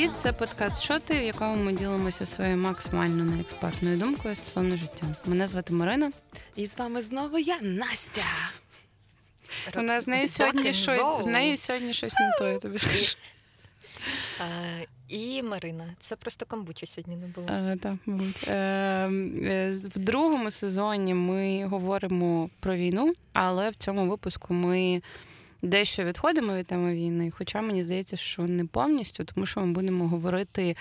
Привіт, це подкаст «Шоти», в якому ми ділимося своєю максимально неекспертною думкою стосовно життя. Мене звати Марина. І з вами знову я Настя. У нас з нею сьогодні щось з нею сьогодні щось не то, я тобі скажу. І Марина. Це просто камбуча сьогодні не було. Так, мабуть. Е, е, В другому сезоні ми говоримо про війну, але в цьому випуску ми дещо відходимо від теми війни. Хоча мені здається, що не повністю, тому що ми будемо говорити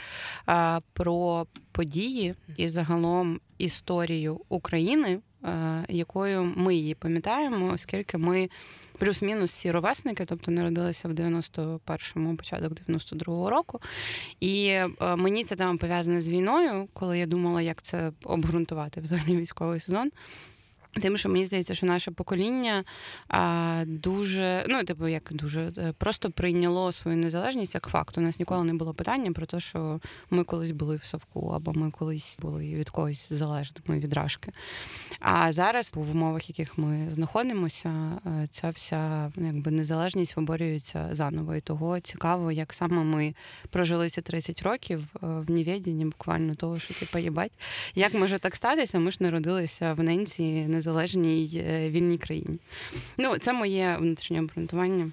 а, про події і загалом історію України, а, якою ми її пам'ятаємо, оскільки ми. Плюс-мінус всі ровесники, тобто народилися в 91-му, початок 92-го року. І мені ця тема пов'язана з війною, коли я думала, як це обґрунтувати взагалі військовий сезон. Тим, що мені здається, що наше покоління а, дуже, ну типу, як дуже е, просто прийняло свою незалежність як факт. У нас ніколи не було питання про те, що ми колись були в Савку, або ми колись були від когось залежними від рашки. А зараз, в умовах, в яких ми знаходимося, е, ця вся якби незалежність виборюється заново. І того цікаво, як саме ми прожили ці 30 років е, в невіденні буквально того, що типу, їбать, як може так статися? Ми ж народилися в ненці незалежній е, вільній країні. Ну, це моє внутрішнє обґрунтування.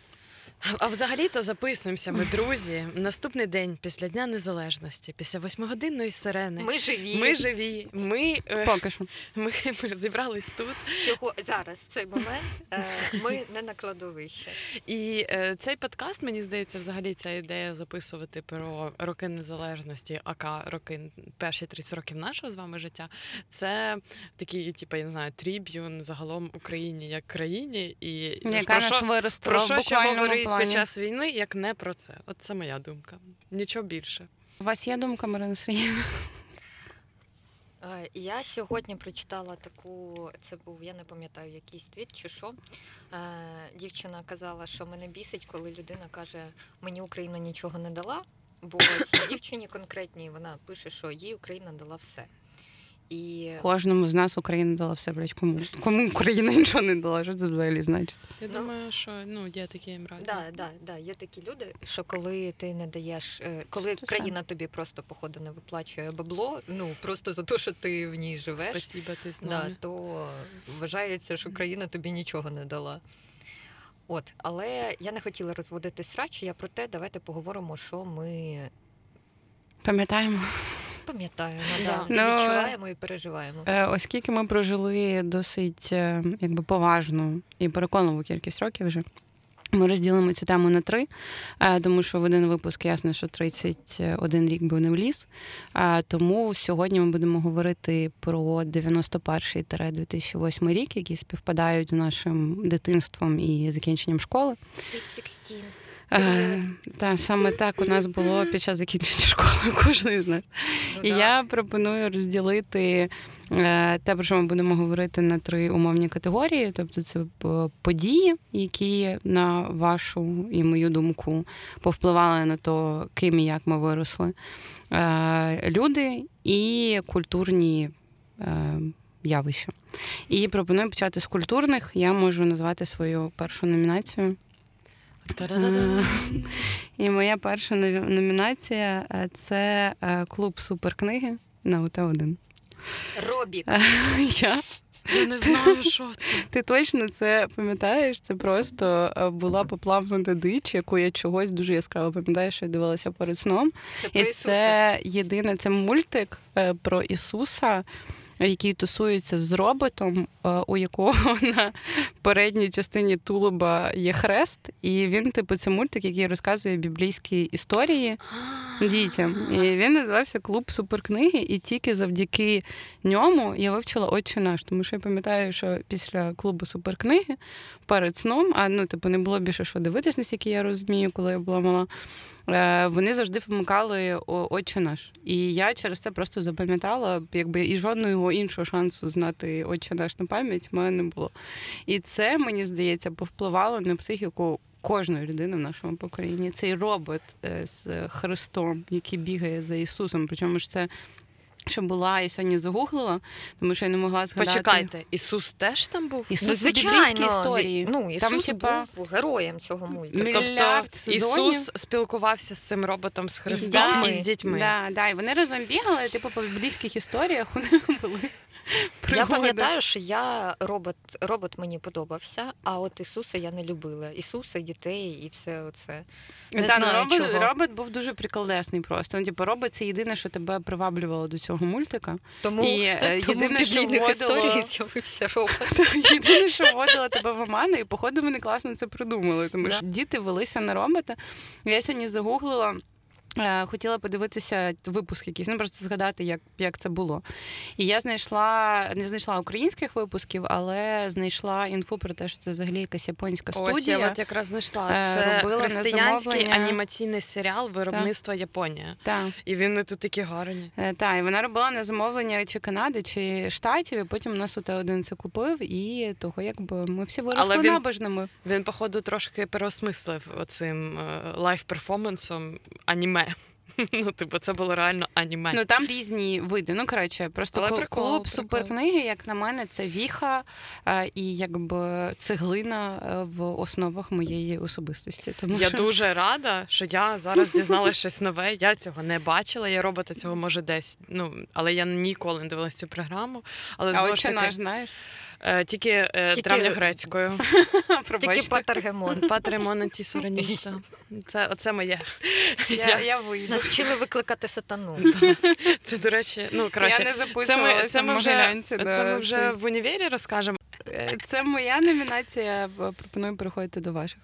А взагалі-то записуємося ми, друзі, наступний день після Дня Незалежності, після восьмигодинної сирени. Ми живі. Ми живі. Ми е, Поки що. Ми, ми зібрались тут. Всього зараз, в цей момент, е, ми не на кладовище. І е, цей подкаст, мені здається, взагалі ця ідея записувати про роки незалежності, ака роки перші 30 років нашого з вами життя. Це такий, типу, я не знаю, тріб'юн загалом Україні як країні. І Яка про нас що, виростила про що ще говорить плані. під час війни, як не про це. От це моя думка. Нічого більше. У вас є думка, Марина Сергіївна? Е, я сьогодні прочитала таку, це був, я не пам'ятаю, якийсь твіт чи що. Е, дівчина казала, що мене бісить, коли людина каже, мені Україна нічого не дала, бо цій дівчині конкретній вона пише, що їй Україна дала все. І кожному з нас Україна дала все, блядь, кому кому Україна нічого не дала, що це взагалі значить? Я ну, думаю, що ну є такі браті. Да, да, да, є такі люди, що коли ти не даєш, е, коли що країна це? тобі просто походу не виплачує бабло, ну просто за те, що ти в ній живеш, Спасибо, ти з Да, то вважається, що країна тобі нічого не дала. От, але я не хотіла розводити срач, я про те, давайте поговоримо, що ми пам'ятаємо. Пам'ятаємо, да. Ну, відчуваємо і переживаємо. Е, оскільки ми прожили досить е, якби поважну і переконливу кількість років вже. Ми розділимо цю тему на три, е, тому що в один випуск ясно, що 31 рік був не вліз. Тому сьогодні ми будемо говорити про 91-2008 рік, які співпадають з нашим дитинством і закінченням школи. Sweet 16. Е, Та саме так у нас було під час закінчення школи кожної з нас. Ну, І я пропоную розділити е, те, про що ми будемо говорити на три умовні категорії. Тобто, це події, які на вашу і мою думку повпливали на то, ким і як ми виросли. Е, люди і культурні. Е, Явища. І пропоную почати з культурних. Я можу назвати свою першу номінацію. І моя перша номінація е, це е, клуб суперкниги на УТ-1. Робік. Я я не знаю, що це. Ти точно це пам'ятаєш? Це просто е, була поплавнута дич, яку я чогось дуже яскраво пам'ятаю, що я дивилася перед сном. Це про І це єдине це мультик про Ісуса який тусується з роботом, е, у якого на передній частині тулуба є хрест, і він, типу, це мультик, який розказує біблійські історії дітям. І він називався Клуб суперкниги, і тільки завдяки ньому я вивчила «Отче наш, тому що я пам'ятаю, що після клубу суперкниги перед сном, а ну, типу, не було більше що дивитись, наскільки я розумію, коли я була мала. Е, вони завжди вмикали «О- Отче наш. І я через це просто запам'ятала, якби і жодного іншого шансу знати Отче наш на пам'ять в мене не було. І це, мені здається, повпливало на психіку. Кожної людини в нашому поколінні цей робот е, з Христом, який бігає за Ісусом. Причому ж це що була, я сьогодні загуглила, тому що я не могла згадати. Почекайте, Ісус теж там був? Ісус ну, звичайно, біблійській історії. ну, Ісус Там, типа, був героєм цього мультику. Мільярд тобто сезонів. Ісус спілкувався з цим роботом з з Христом і з дітьми. Да, да, і вони разом бігали, типу, по біблійських історіях у них були. Я пам'ятаю, що я робот, робот мені подобався, а от Ісуса я не любила. Ісуса, дітей і все оце. Не Та, ну, знаю робот, чого. робот був дуже приколдесний просто. Ну, типу, робот це єдине, що тебе приваблювало до цього мультика. Тому, І, е, тому єдине, в що вводило- історії з'явився робот. Єдине, що вводило тебе в оману, і походу вони класно це придумали, тому Да. що діти велися на робота. Я сьогодні загуглила. Е, Хотіла подивитися випуск якийсь, ну просто згадати, як, як це було. І я знайшла не знайшла українських випусків, але знайшла інфу про те, що це взагалі якась японська Ось студія. я от якраз знайшла. е, Це робила християнський анімаційний серіал виробництва Японія. Так. І вони тут такі гарні. Е, Та, і вона робила на замовлення чи Канади, чи Штатів, і потім у нас один це купив, і того якби ми всі виросли Але він- набожними. Він, походу, трошки переосмислив оцим лайф-перформансом аніме. Ну, типу, це було реально аніме. Ну там різні види. Ну коротше, просто Але клуб, прикол, клуб прикол. суперкниги, як на мене, це віха е, і якби цеглина е, в основах моєї особистості. Тому Я що дуже рада, що я зараз дізналася щось нове. Я цього не бачила. Я робота цього може десь. Ну але я ніколи не дивилася цю програму. Але а знову ж таки, знаєш, е, тільки, е, Тільки- древньогрецькою. Тільки пробачте. Патергемон. Патремона Тісораніста. Це оце моє. Я, я вийду. Нас вчили викликати сатану. Це, до речі, ну Я краще. не Це ми, записувалася це, ми вже, це ми вже в універі розкажемо. Е, Це моя номінація. Пропоную переходити до ваших.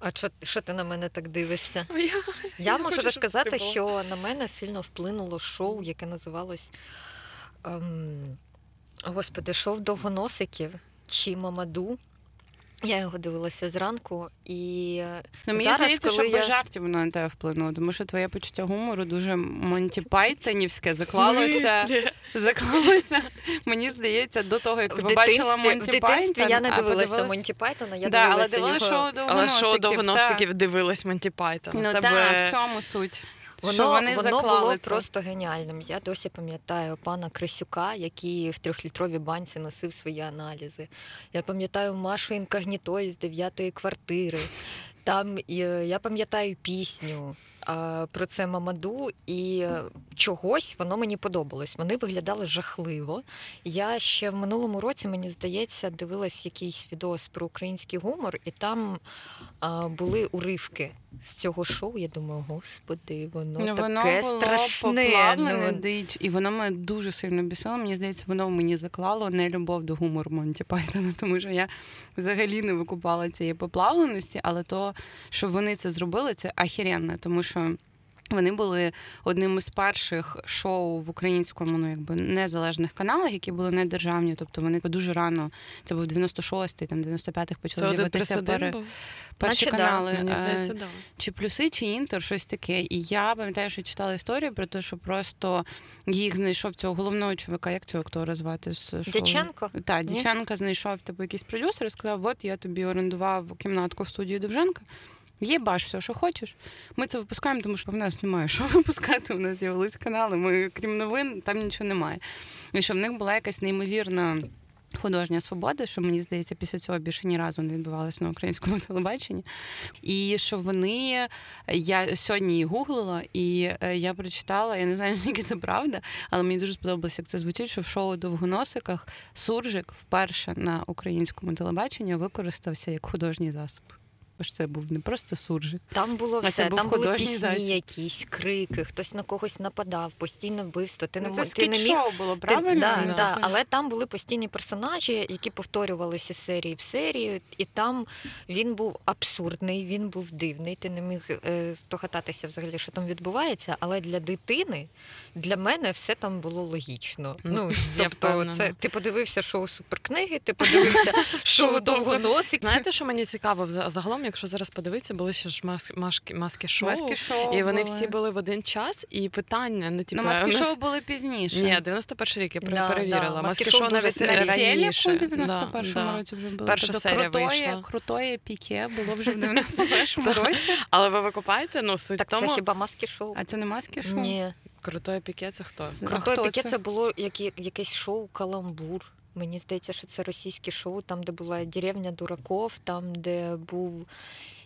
А що, що ти на мене так дивишся? Я, Я Я можу хочу, розказати, що на мене сильно вплинуло шоу, яке називалось ем, Господи, шоу довгоносиків чи Мамаду. Я його дивилася зранку, і е, Ну, мені зараз, здається, коли що без жартів воно на тебе вплинуло, тому що твоє почуття гумору дуже Монті Пайтонівське заклалося. Заклалося, мені здається, до того, як ти в побачила в Монті Пайтон. я не дивилася Монті Пайтона, я да, але дивилася дивилася його... шоу Але довгоносиків. та. дивилась Монті Пайтон. Ну В так, в цьому суть. Воно, що вони воно заклали було це. просто геніальним. Я досі пам'ятаю пана Крисюка, який в трьохлітровій банці носив свої аналізи. Я пам'ятаю Машу Інкагніто із дев'ятої квартири. Там е, я пам'ятаю пісню про це Мамаду, і чогось воно мені подобалось. Вони виглядали жахливо. Я ще в минулому році, мені здається, дивилась якийсь відос про український гумор, і там а, були уривки з цього шоу. Я думаю, господи, воно, Ну, воно таке було страшне. Ну, дич, і воно мене дуже сильно бісило. Мені здається, воно мені заклало не любов до гумору Монті Пайтона, тому що я взагалі не викупала цієї поплавленості, але то, що вони це зробили, це ахіренно, тому що. Вони були одним із перших шоу в українському ну якби незалежних каналах, які були не державні. Тобто вони дуже рано, це був 96-й, там 95-х почали з'явитися пере- був? перші Наче да, канали. Мені Е, здається, да. чи плюси, чи інтер, щось таке. І я пам'ятаю, що читала історію про те, що просто їх знайшов цього головного чоловіка, як цього актора звати з шоу? Дяченко? Так, Ні? Дяченка знайшов типу якийсь продюсер і сказав: от я тобі орендував кімнатку в студії Довженка. Є баш все, що хочеш. Ми це випускаємо, тому що в нас немає що випускати. У нас з'явились канали. Ми, крім новин, там нічого немає. І що в них була якась неймовірна художня свобода, що мені здається, після цього більше ні разу не відбувалося на українському телебаченні. І що вони я сьогодні її гуглила, і е, я прочитала, я не знаю, наскільки це правда, але мені дуже сподобалося, як це звучить, що в шоу довгоносиках суржик вперше на українському телебаченні використався як художній засіб. Бо ж це був не просто суржик. Там було А все, був там були пісні засіб. якісь, крики, хтось на когось нападав, постійне вбивство. Ти Ну, мо- це ти не міг було, Ти- правильно? да, Да. да, але там були постійні персонажі, які повторювалися серії в серію, і там він був абсурдний, він був дивний. Ти не міг е, здогадатися взагалі, що там відбувається. Але для дитини, для мене все там було логічно. Ну, Ну, тобто, це ти подивився шоу суперкниги, ти подивився шоу довгоносиків. Знаєте, що мені цікаво загалом, якщо зараз подивитися, були ще ж маски, маски, маски шоу. Маски шоу І вони були. всі були в один час, і питання, ну типу, Ну, маски нас- шоу були пізніше. Ні, 91 рік я Да, перевірила. да. Маски Маски шоу навіть раніше. у 91-му Да, да. році вже було. Перша Тобто серія крутоє, вийшла. крутоє піке було вже в 91-му році. Але ви викупаєте? Ну, суть Так тому, це хіба маски шоу? А це не маски шоу? Ні. крутое піке це хто? Крутое піке це? було якесь шоу Каламбур. Мені здається, що це російське шоу, там, де була деревня дураков, там, де був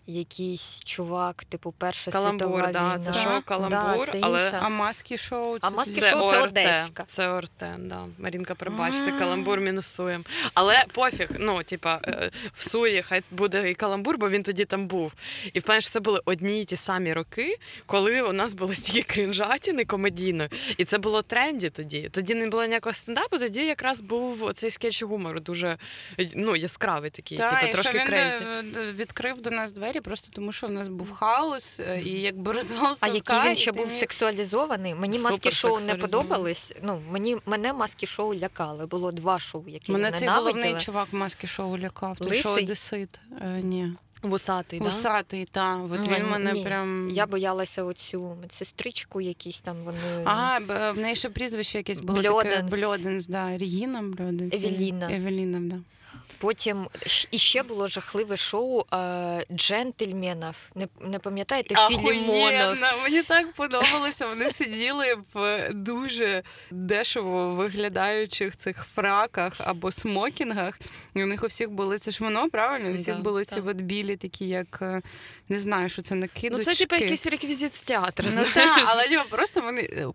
якийсь чувак, типу Перша Каламбур, світова да, війна. це шоу «Каламбур», да, це але- інша. А маски шоу А це маски Це шоу це ОРТ. Одеська. Це ОРТ, да. Марінка, пробачте, А. каламбур мінусуємо. Але пофіг, ну, типа, е, в суї хай буде і каламбур, бо він тоді там був. І впевнений, що це були одні й ті самі роки, коли у нас було стільки крінжатіни комедійної. І це було trendy тоді. Тоді не було ніякого стендапу, тоді якраз був цей скетч гумору дуже ну, яскравий такий, Так, типу, трошки що він crazy. е, е, відкрив до нас двері просто тому, що в нас був хаос е, і якби розвал А який він ще був міг- сексуалізований? Мені маски шоу не подобались. Ну мені мене маски шоу лякали. Було два шоу, які Мене цей головний чувак маски шоу лякав. Той що одесит. Е, ні. Вусатий, да? Вусатий, та. От він мене ні. прям. Я боялася оцю сестричку, якісь там вони. Б- в неї ще прізвище якесь було таке Бльоденс. Бльоденс, да. Регіна Бльоденс. Евеліна. Евеліна, да. Потім щ- іще було жахливе шоу е, джентльменів. Не, не пам'ятаєте Філімонов? Мені так подобалося. Вони сиділи в дуже дешево виглядаючих цих фраках або смокінгах. І у них у всіх були це ж воно, правильно? У всіх Да, були ці от білі, такі, як е, не знаю, що це Ну, це типу якийсь реквізит з театру. Ну так, але типу, просто вони е,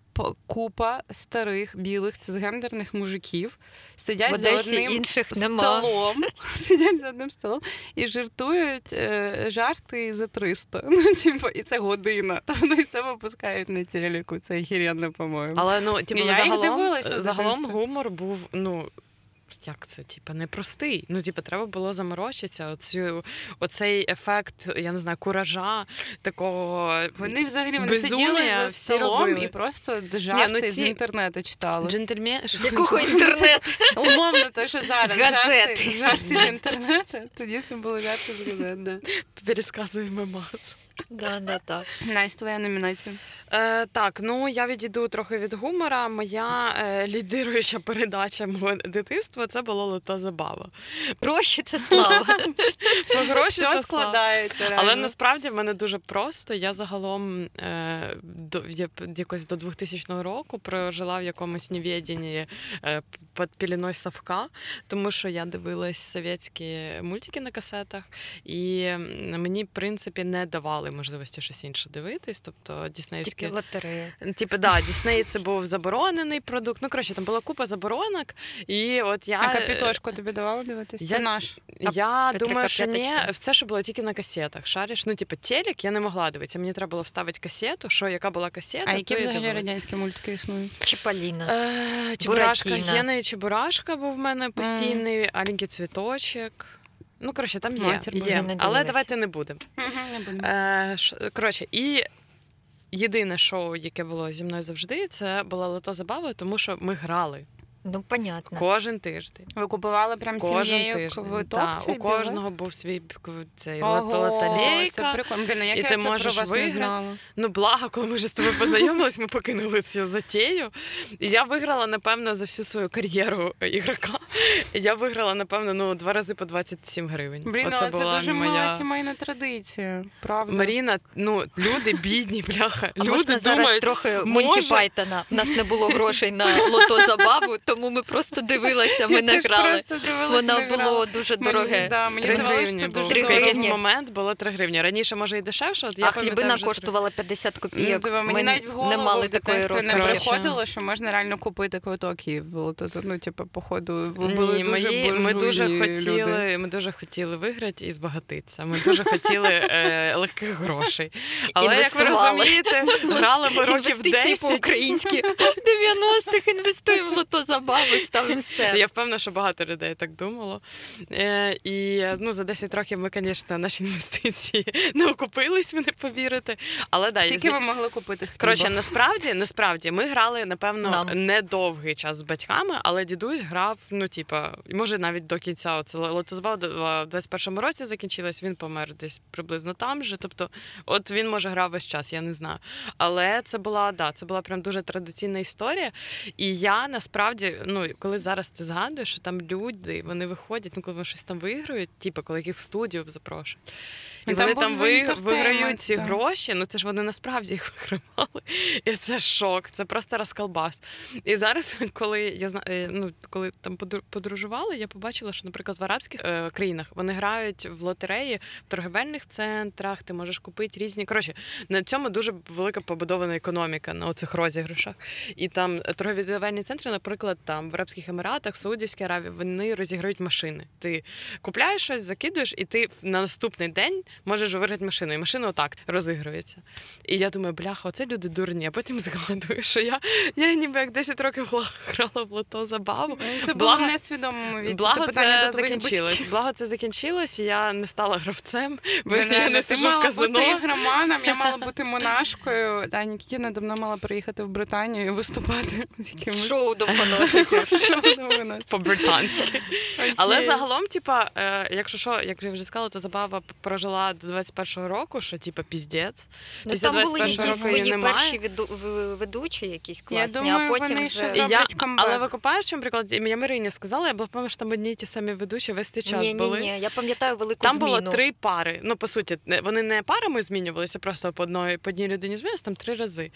купа старих білих цисгендерних мужиків сидять за одним інших нема. Столом, сидять за одним столом і жартують е, жарти за 300. Ну, типу, і це година. Та вони це випускають на телеку. Це охеренно, по-моєму. Але ну, типу, Я їх дивилася загалом гумор був, ну. Як це, типу, непростий. Ну, типу, треба було заморочитися. Оцю, оцей ефект, я не знаю, куража, такого Вони взагалі вони сиділи за столом і просто жарти ну ці- з інтернету читали. джентльмен. З якого інтернету? Умовно, те, що зараз З газети. жарти, жарти з інтернету. Тоді це були жарти з газет. Да. Пересказуємо мас. Да, да, так. Настя, твоя номінація. Е, так, ну я відійду трохи від гумора. Моя е, лідируюча передача мого дитинства це було лото забава. Гроші та слава. Про гроші Все та слава. складається. Але насправді в мене дуже просто. Я загалом е, до я- якось до 2000 року прожила в якомусь невіденні е, під піліною Савка, тому що я дивилась совєтські мультики на касетах, і мені, в принципі, не давали можливості щось інше дивитись. Тобто Діснеївські Тільки лотерея. Типу, да, Дісней це був заборонений продукт. Ну, коротше, там була купа заборонок, і от я. А капітошку тобі давали дивитись? я- Це наш. Я Петрика думаю, що ні, все, що було тільки на касетах. Шариш, ну, типу, телек я не могла дивитися. Мені треба було вставити касету, що яка була касета. А які взагалі дивилась. радянські мультики існують? Чіпаліна. Е, Чебурашка, Буратіно. Чебурашка був в мене постійний, аленький цвіточок. Ну, коротше, там є. Матір Божа, є. не Але дивилась. давайте не будемо. Не будемо. Е, ш- коротше, і єдине шоу, яке було зі мною завжди, це була лото забава, тому що ми грали Ну, понятно. кожен тиждень. Ви купували прям Кожен сім'єю тиждень. квиток? Так, цей у кожного був свій к- цей лото Ого, Це прикольно. Блін, а як і я ти це про можеш вас не виграти. знала? Ну, благо, коли ми вже з тобою познайомились, ми покинули цю затею. І я виграла, напевно, за всю свою кар'єру ігрока. Я виграла, напевно, ну, два рази по 27 гривень. Блін, але це була дуже моя... мила сімейна традиція. Правда. Маріна, ну, люди бідні, бляха. А люди можна зараз думають, трохи може- Монті Пайтона. У нас не було грошей на лото забаву, тому ми просто дивилися, ми не грали. Воно було дуже дороге. мені здавалося, що дуже Три В якийсь момент було 3 гривні. Раніше, може, і дешевше, от я А хлібина коштувала 50 Ну, копійок. мені навіть в голову не мали такої не приходило, що можна реально купити квиток і було то ну, типу, походу були дуже ми дуже хотіли, ми дуже хотіли виграти і збагатитися. Ми дуже хотіли е, легких грошей. Але як ви розумієте, грали ми років Інвестиції 10. по-українськи. 90-х інвестуємо в лото забаву, ставимо все. Я впевнена, що багато людей так думало. Е, І ну, за 10 років ми, звісно, наші інвестиції не окупились, ви не повірите. Але да, Скільки з- ви могли купити хліба? Коротше, насправді, насправді, ми грали, напевно, Нам. недовгий час з батьками, але дідусь грав, ну, типа, може, навіть до кінця. Оце лотозбава в 21-му році закінчилась, він помер десь приблизно там же. Тобто, от він може грав весь час, я не знаю. Але це була, да, це була прям дуже традиційна історія. І я насправді, ну, коли зараз ти згадуєш, що там люди, вони виходять, ну, коли вони щось там виграють, типу, коли їх в студію запрошують. І Ну, там вони там ви, виграють ці так. гроші, ну це ж вони насправді їх вигравали. І це шок, це просто розколбас. І зараз, коли я е, ну, коли там подорожували, я побачила, що, наприклад, в арабських е, країнах вони грають в лотереї в торговельних центрах, ти можеш купити різні. Коротше, на цьому дуже велика побудована економіка на оцих розіграшах. І там торговельні центри, наприклад, там в Арабських Еміратах, в Саудівській Аравії, вони розіграють машини. Ти купляєш щось, закидуєш, і ти на наступний день можеш виграти машину. І машина отак розігрується. І я думаю, бляха, оце люди дурні. А потім згадую, що я, я ніби як 10 років грала в лото забаву. Це було Благо- в несвідомому віці. Благо це це до закінчилось. батьків. Благо це закінчилось, і я не стала гравцем, бо Мене я не сижу в мала бути казино. я мала бути монашкою. Да, Нікітіна давно мала приїхати в Британію і виступати з якимось Шоу довгоносиків. По-британськи. Але загалом, типа, е, якщо що, як я вже сказала, то забава прожила до 21-го року, що типа піздець. Ну, Після там були 21-го якісь року її свої немає. перші в- ведучі, якісь Я класні, думаю, а потім вони вже... Я, зроблять камбек. але викупаєш, чим приклад, я Марині сказала, я була певна, що там одні й ті самі ведучі весь цей час Ні, ні, були. ні, я пам'ятаю велику Там зміну. було три пари. Ну, по суті, не- вони не парами змінювалися, просто по одної по одній людині змінилися там три рази.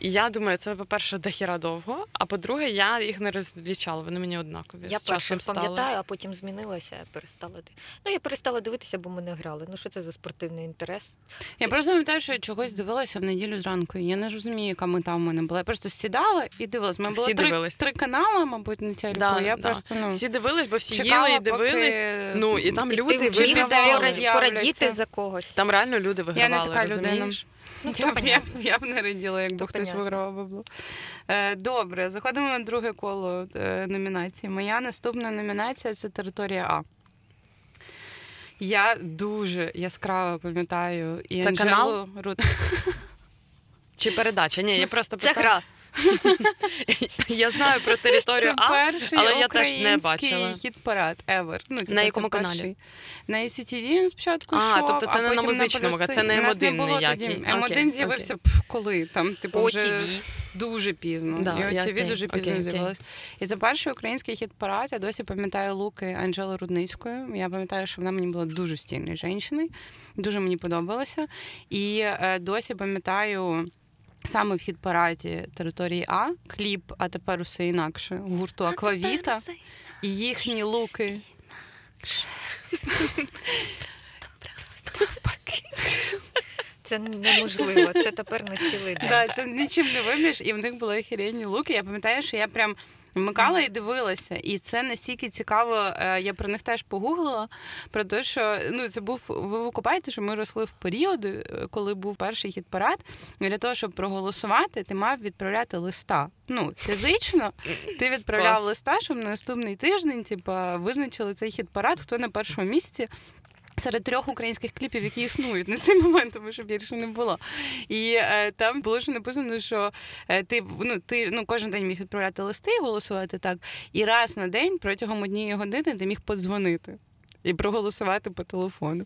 І я думаю, це, по-перше, дохіра довго, а по-друге, я їх не розлічала, вони мені однакові. Я з першим часом стали. пам'ятаю, а потім змінилася, я перестала ди- Ну, я перестала дивитися, бо ми не грали. Ну, що це за спортивний інтерес? Я просто пам'ятаю, що я чогось дивилася в неділю зранку. Я не розумію, яка мета в мене була. Я просто сідала і дивилась. Мене було три, три канали, мабуть, на телеку. Да, я да. просто ну Всі дивились, бо всі чекала, їли і дивились. поки... Ну і там І люди вигравали. порадіти за когось. Там реально люди Я вигравали. не така людина. Ну, я, б, я, б- я б не раділа, якби То хтось понятно. вигравав бабло. Е, добре, заходимо на друге коло е, номінацій. Моя наступна номінація це територія А. Я дуже яскраво пам'ятаю і Це Анжелу канал? Рут. Чи передача? Ні, я просто Це питаю. гра. Я знаю про територію Це А. перший але я теж не бачила. хіт-парад ever. Ну, типу, На це якому каналі? На ICTV він спочатку А, йшов, тобто це а не на потім музичному, плюси. це не М1 ніякий. М1 Окей, з'явився пф, коли? Там, типу, вже дуже пізно. Да, і я- OTV окей, дуже окей, пізно окей. з'явилось. І це перший український хіт-парад. Я досі пам'ятаю луки Анжели Рудницької. Я пам'ятаю, що вона мені була дуже стільною жінкою. Дуже мені подобалося. І е, досі пам'ятаю. Саме в хіт-параді території А кліп, а тепер усе інакше гурту Аквавіта і їхні луки. Це неможливо. Це тепер на цілий день. Да, це нічим не виміш, і в них були охеренні луки. Я пам'ятаю, що я прям вмикала і дивилася. І це настільки цікаво. е, Я про них теж погуглила. Про те, що ну це був. Ви викупаєте, що ми росли в періоди, е, коли був перший хіт парад. Для того, щоб проголосувати, ти мав відправляти листа. Ну, фізично ти відправляв листа, щоб на наступний тиждень, типа, визначили цей хіт парад, хто на першому місці. Серед трьох українських кліпів, які існують на цей момент, тому що більше не було. І е, там було ж написано, що е, ти ну ти ну кожен день міг відправляти листи і голосувати так. І раз на день протягом однієї години ти міг подзвонити і проголосувати по телефону.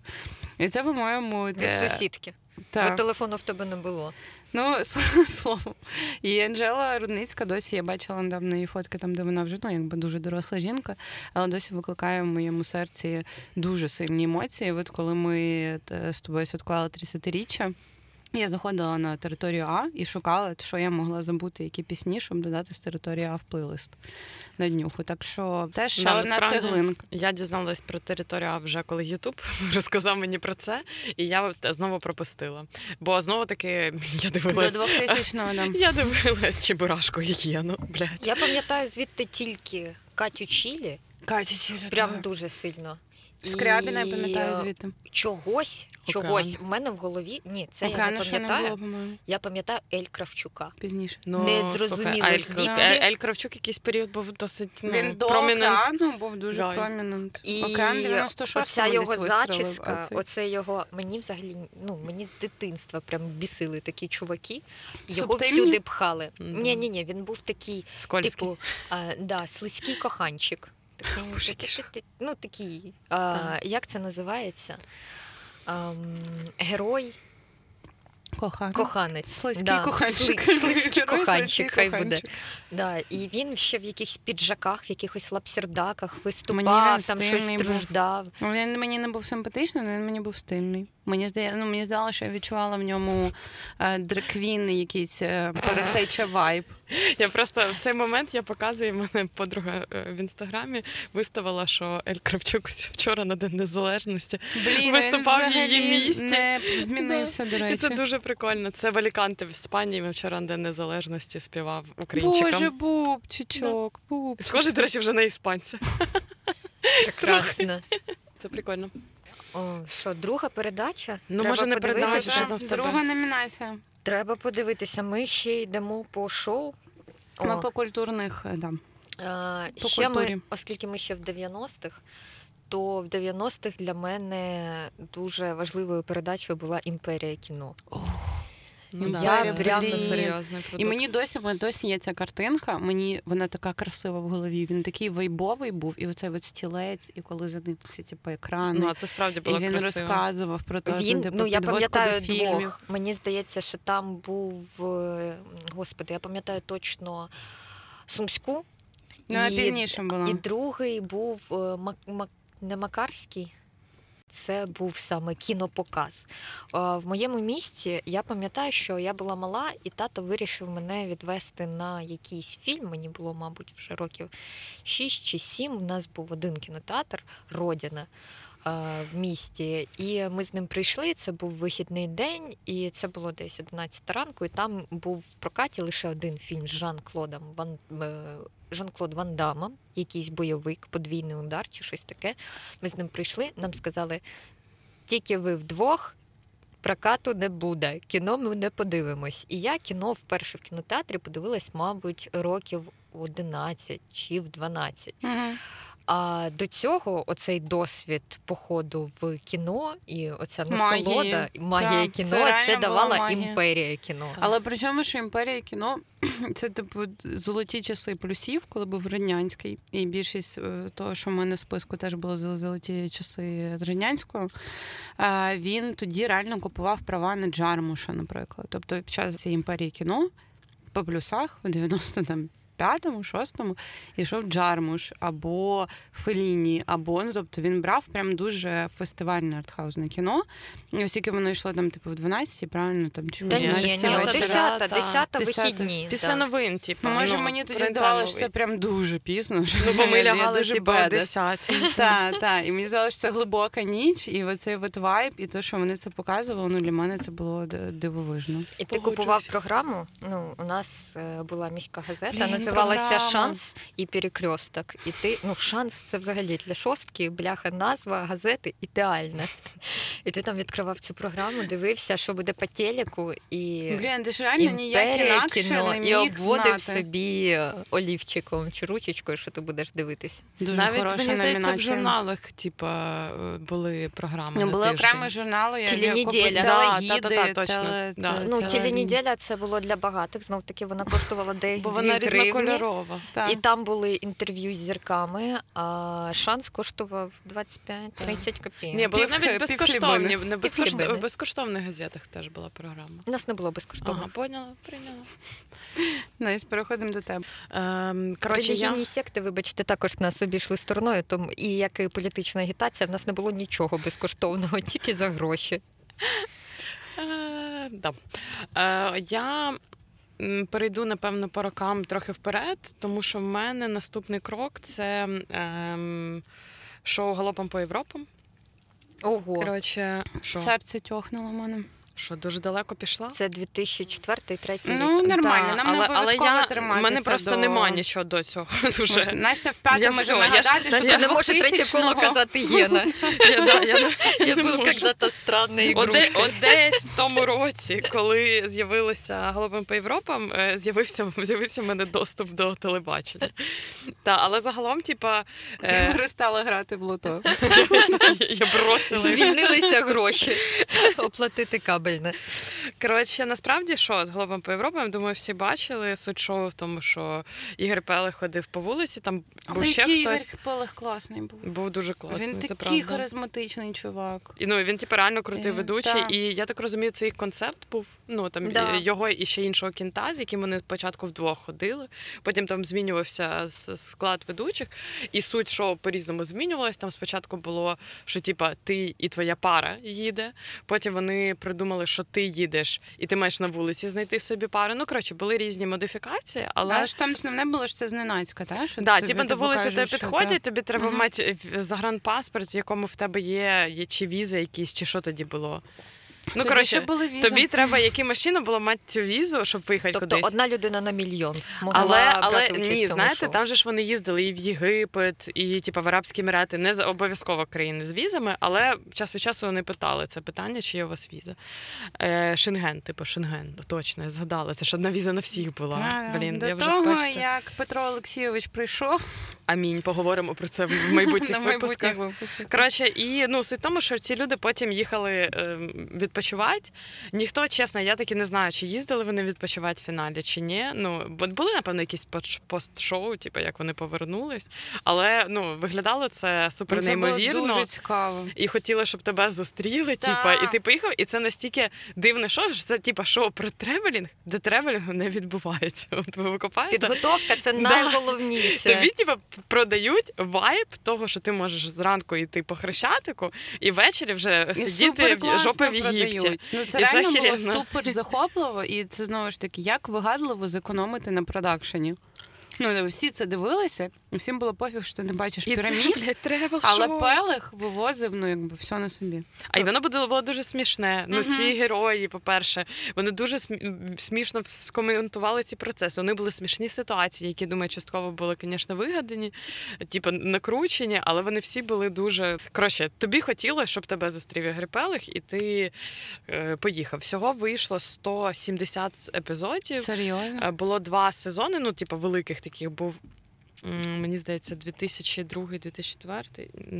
І це, по-моєму, Від сусідки. сусідки. Бо телефону в тебе не було. Ну, словом. І Анжела Рудницька досі я бачила недавно її фотки там, де вона вже ну, якби дуже доросла жінка, але досі викликає в моєму серці дуже сильні емоції. От коли ми е, з тобою святкували 30-річчя, я заходила на територію А і шукала, що я могла забути, які пісні, щоб додати з території А в плейлист на днюху. Так що теж ще Да, одна цеглинка. Я дізналась про територію А вже коли Ютуб розказав мені про це, і я знову пропустила. Бо знову таки я До 2000-го, да. Я дивилась Чебурашку і Гєну, блядь. Я пам'ятаю звідти тільки Катю Чілі, Катя, прям дуже сильно. Скрябіна, я пам'ятаю е, звідти. Чогось, Океан. чогось в мене в голові. Ні, це я не ще не пам'ятаю. було, по-моєму, Я пам'ятаю Ель Кравчука. пізніше. Ну, Не слухай, зрозуміло, Ель, звідки. Ель, Ель Кравчук якийсь період був досить ну, Він до prominent. океану був дуже Да. prominent. І Океан 96 оця його зачіска, оце його мені взагалі ну мені з дитинства прям бісили такі чуваки. Його Субтильні? всюди пхали. Мгм. Ні, ні, ні, він був такий, Скользький. типу, а, да, слизький коханчик. Ну такий. Як це називається? Герой, Коханий. коханець. Слизький да, коханчик. Слизький коханчик, хай буде. Да, і він ще в якихось піджаках, в якихось лапсердаках Мені виступав, він там щось був. труждав. Він мені не був симпатичний, але він мені був стильний. Мені здає, ну, мені здалося, що я відчувала в ньому е, drag queen, якийсь е, предтеча vibe. Я просто в цей момент я показую, мене подруга е, в інстаграмі виставила, що Ель Кравчук вчора на День Незалежності. Блін, Виступав в її місті. Не змінився, до І речі. це дуже прикольно. Це в Аліканте в Іспанії. Він вчора на День Незалежності співав українчикам. Боже, бубчичок, бубчичок. Схожий, до речі, вже на іспанця. Прекрасно. Це прикольно. О, що, друга передача? Ну, Треба може, не подивитися? передача, Так, що там в тебе? Друга номінація. Треба подивитися. Ми ще йдемо по шоу. О, Ми по культурних е, да. а, по ще культурі. ми, оскільки ми ще в 90-х, то в 90-х для мене дуже важливою передачею була імперія кіно. Ну, Я да, це прям- це серйозний продукт. І мені досі, досі є ця картинка. Мені вона така красива в голові. Він такий вайбовий був, і оцей от стілець, і коли за ним ці типу, екрани. Ну, а це справді було і він красиво. розказував про те, Він, типу, ну, я пам'ятаю фільмів. двох. Мені здається, що там був, е, господи, я пам'ятаю точно Сумську. Ну, а і- пізніше було. І другий був е, Мак- Мак- не Макарський. Це був саме кінопоказ. Е, В моєму місті я пам'ятаю, що я була мала, і тато вирішив мене відвести на якийсь фільм. Мені було, мабуть, вже років 6 чи 7. У нас був один кінотеатр Родіна е, в місті. І ми з ним прийшли. Це був вихідний день, і це було десь 11 ранку. І там був в прокаті лише один фільм з Жан-Клодом Ван е, Жан-Клод Ван Дамом, якийсь бойовик, подвійний удар чи щось таке. Ми з ним прийшли, нам сказали, тільки ви вдвох. Прокату не буде, кіно ми не подивимось. І я кіно вперше в кінотеатрі подивилась, мабуть, років 11 чи в 12. Мгм. А до цього оцей досвід походу в кіно і оця Магії. насолода, магія Так, кіно, реально це, давала магія. імперія кіно. Але при чому, що імперія кіно це типу золоті часи плюсів, коли був радянський, і більшість е, того, що в мене в списку теж були золоті часи радянського. е, Він тоді реально купував права на Джармуша, наприклад. Тобто під час цієї імперії кіно по плюсах в 90 там. П'ятому, шостому йшов Джармуш або Феліні, або ну тобто він брав прям дуже фестивальне артхаузне кіно. І оскільки воно йшло там, типу, в 12, правильно там чи в ні, ні, Десята, десята, вихідні. Після да. новин, типу. Ну, може, ну, мені тоді здавалося, що це прям дуже пізно. що Ну, бо ми лягали дуже типу, о 10 Так, так. І мені здалося, що це глибока ніч, і оцей от вайб, і те, що вони це показували, ну для мене це було дивовижно. І ти купував програму. Ну, у нас е, була міська газета, Блін, називалася програма. Шанс і перекресток. І ти, ну, шанс це взагалі для шостки, бляха, назва газети ідеальна. І ти там відкривав цю програму, дивився, що буде по телеку, і Блін, ти ж реально ніяк імперія інакше кіно, не і обводив знати. собі е, олівчиком чи ручечкою, що ти будеш дивитися. Дуже Навіть хороша мені здається, в журналах, типа, е, були програми. Ну, були окремі журнали, я Теленеділя. Да, та-та-та, точно. теле- Да. Ну, теле- теленеділя це було для багатих. Знов таки вона коштувала десь Бо 2 вона гривні. Різнокольорова. Так. І там були інтерв'ю з зірками, а шанс коштував 25-30 копійок. Ні, були Пів- навіть пів безкоштовні. хлібини. Не безкоштов... В безкоштовних газетах теж була програма. У нас не було безкоштовно. Ага, поняла, прийняла. Nice, переходимо до тебе. Ем, коротше, я... Секти, вибачте, також нас обійшли стороною, тому і як і політична агітація, в нас не було нічого безкоштовного, тільки за гроші. Е, да. е, я перейду, напевно, по рокам трохи вперед, тому що в мене наступний крок це ем, шоу Галопом по Європам. Ого. Коротше? Серце тьохнуло в мене. Що дуже далеко пішла? Це 2004-2003 Ну, рік. нормально, Да, нам але, не але обов'язково я, триматися в мене просто до... нема нічого до цього. Дуже. Може, Настя в п'ятому може нагадати, що Настя не може третє коло казати Єна. Я, був когда-то странна Оде, ігрушка. от десь в тому році, коли з'явилися Голубим по Європам, е, з'явився, з'явився в мене доступ до телебачення. Та, але загалом, типа, Ти е, перестала грати в лото. я бросила. Звільнилися гроші оплатити кабельне. Коротше, насправді що з Голубим по Європам, я думаю, всі бачили суть шоу в тому, що Ігор Пелех ходив по вулиці, там був Але ще який хтось. Ігор Пелех класний був. Був дуже класний. Він це такий правда. харизматичний чувак. І, ну, він типу реально крутий Е, ведучий, і я так розумію, це їх концепт був. Ну там Да. е, його і ще іншого кінта, з яким вони спочатку вдвох ходили. Потім там змінювався склад ведучих, і суть шоу по-різному змінювалась. Там спочатку було, що типа ти і твоя пара їде. Потім вони придумали, що ти їдеш, і ти маєш на вулиці знайти собі пару. Ну коротше, були різні модифікації, але. Але ж там основне було, що це зненацька, та? Що Да, тобі, типу, до типу, вулиці тебе підходять, ти... тобі треба мати загранпаспорт, в якому в тебе є, є чи віза якісь, чи що тоді було. Ну, коротше, були візи. тобі треба якимось чином було мати цю візу, щоб виїхати Тобто кудись. одна людина на мільйон могла Але, але брати участь ні, в цьому знаєте, шоу. там же ж вони їздили і в Єгипет, і типу, в Арабські Емірати, не за- обов'язково країни з візами, але час від часу вони питали це питання, чи є у вас віза. Е, Шенген, типу Шенген, точно, я згадала. Це ж одна віза на всіх була. Блін, До я вже того, бачите. як Петро Олексійович прийшов Амінь, поговоримо про це в майбутніх випусках. Коротше, і ну суть в тому, що ці люди потім їхали е, відпочивати. Ніхто, чесно, я таки не знаю, чи їздили вони відпочивати в фіналі, чи ні. Ну, бо були, напевно, якісь пост-шоу, типу, як вони повернулись. Але ну, виглядало це супер Ну, Це неймовірно. було дуже цікаво. І хотіли, щоб тебе зустріли, Та. типа, і ти поїхав, і це настільки дивне шоу, що це типа шоу про travelling, де travelling у не відбувається. От ви викупаєте. Підготовка це найголовніше. Тобі типа продають vibe того, що ти можеш зранку йти по хрещатику і ввечері вже І сидіти в жопи в Єгипті. Ну це І це реально було супер захопливо, і це знову ж таки, як вигадливо зекономити на продакшені. Ну, всі це дивилися, всім було пофіг, що ти не бачиш І пірамід. це, блядь, travel Але шоу. Пелех вивозив ну якби все на собі. А й воно було, було дуже смішне. Ну, Мгм. ці герої, по-перше, вони дуже смі- смішно скоментували ці процеси. Вони були смішні ситуації, які, думаю, частково були, звісно, вигадані, типу, накручені, але вони всі були дуже. Коротше, тобі хотілося, щоб тебе зустрів Ігор Пелех, і ти е, поїхав. Всього вийшло 170 епізодів. Серйозно? Е, Було два сезони, ну, типу, великих таких був. М, Мені здається, 2002-2004.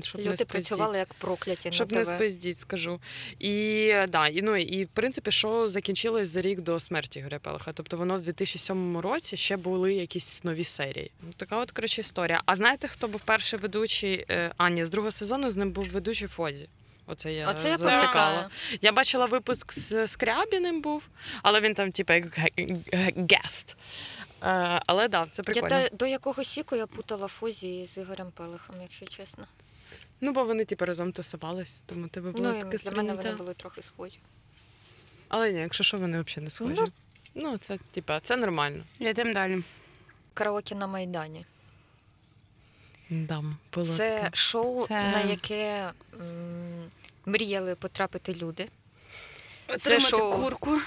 Щоб не Люди спиздіть. працювали як прокляті Щоб на не спиздіть, скажу. І да, і ну і в принципі, шоу закінчилось за рік до смерті Ігоря Пелеха. Тобто воно в 2007 році ще були якісь нові серії. Ну, Така от коротше історія. А знаєте, хто був перший ведучий? Е, А, ні, з другого сезону з ним був ведучий Фозі. Оце я Оце я завтикала. пам'ятаю. Я бачила випуск з Скрябіним був, але він там, типу, як ге- ге- гест. Е, але да, це прикольно. Я до, до якогось віку я путала Фузі з Ігорем Пелехом, якщо чесно. Ну, бо вони, типу, разом тусувались, тому тебе було Ну, таке для мене вони були трохи схожі. Але ні, якщо що, вони взагалі не схожі. Ну, Ну. це, типа, це нормально. Йдемо далі. Караоке на Майдані. Дам, було Це таке. шоу, Це- на яке м, мріяли потрапити люди, Отримати шоу. курку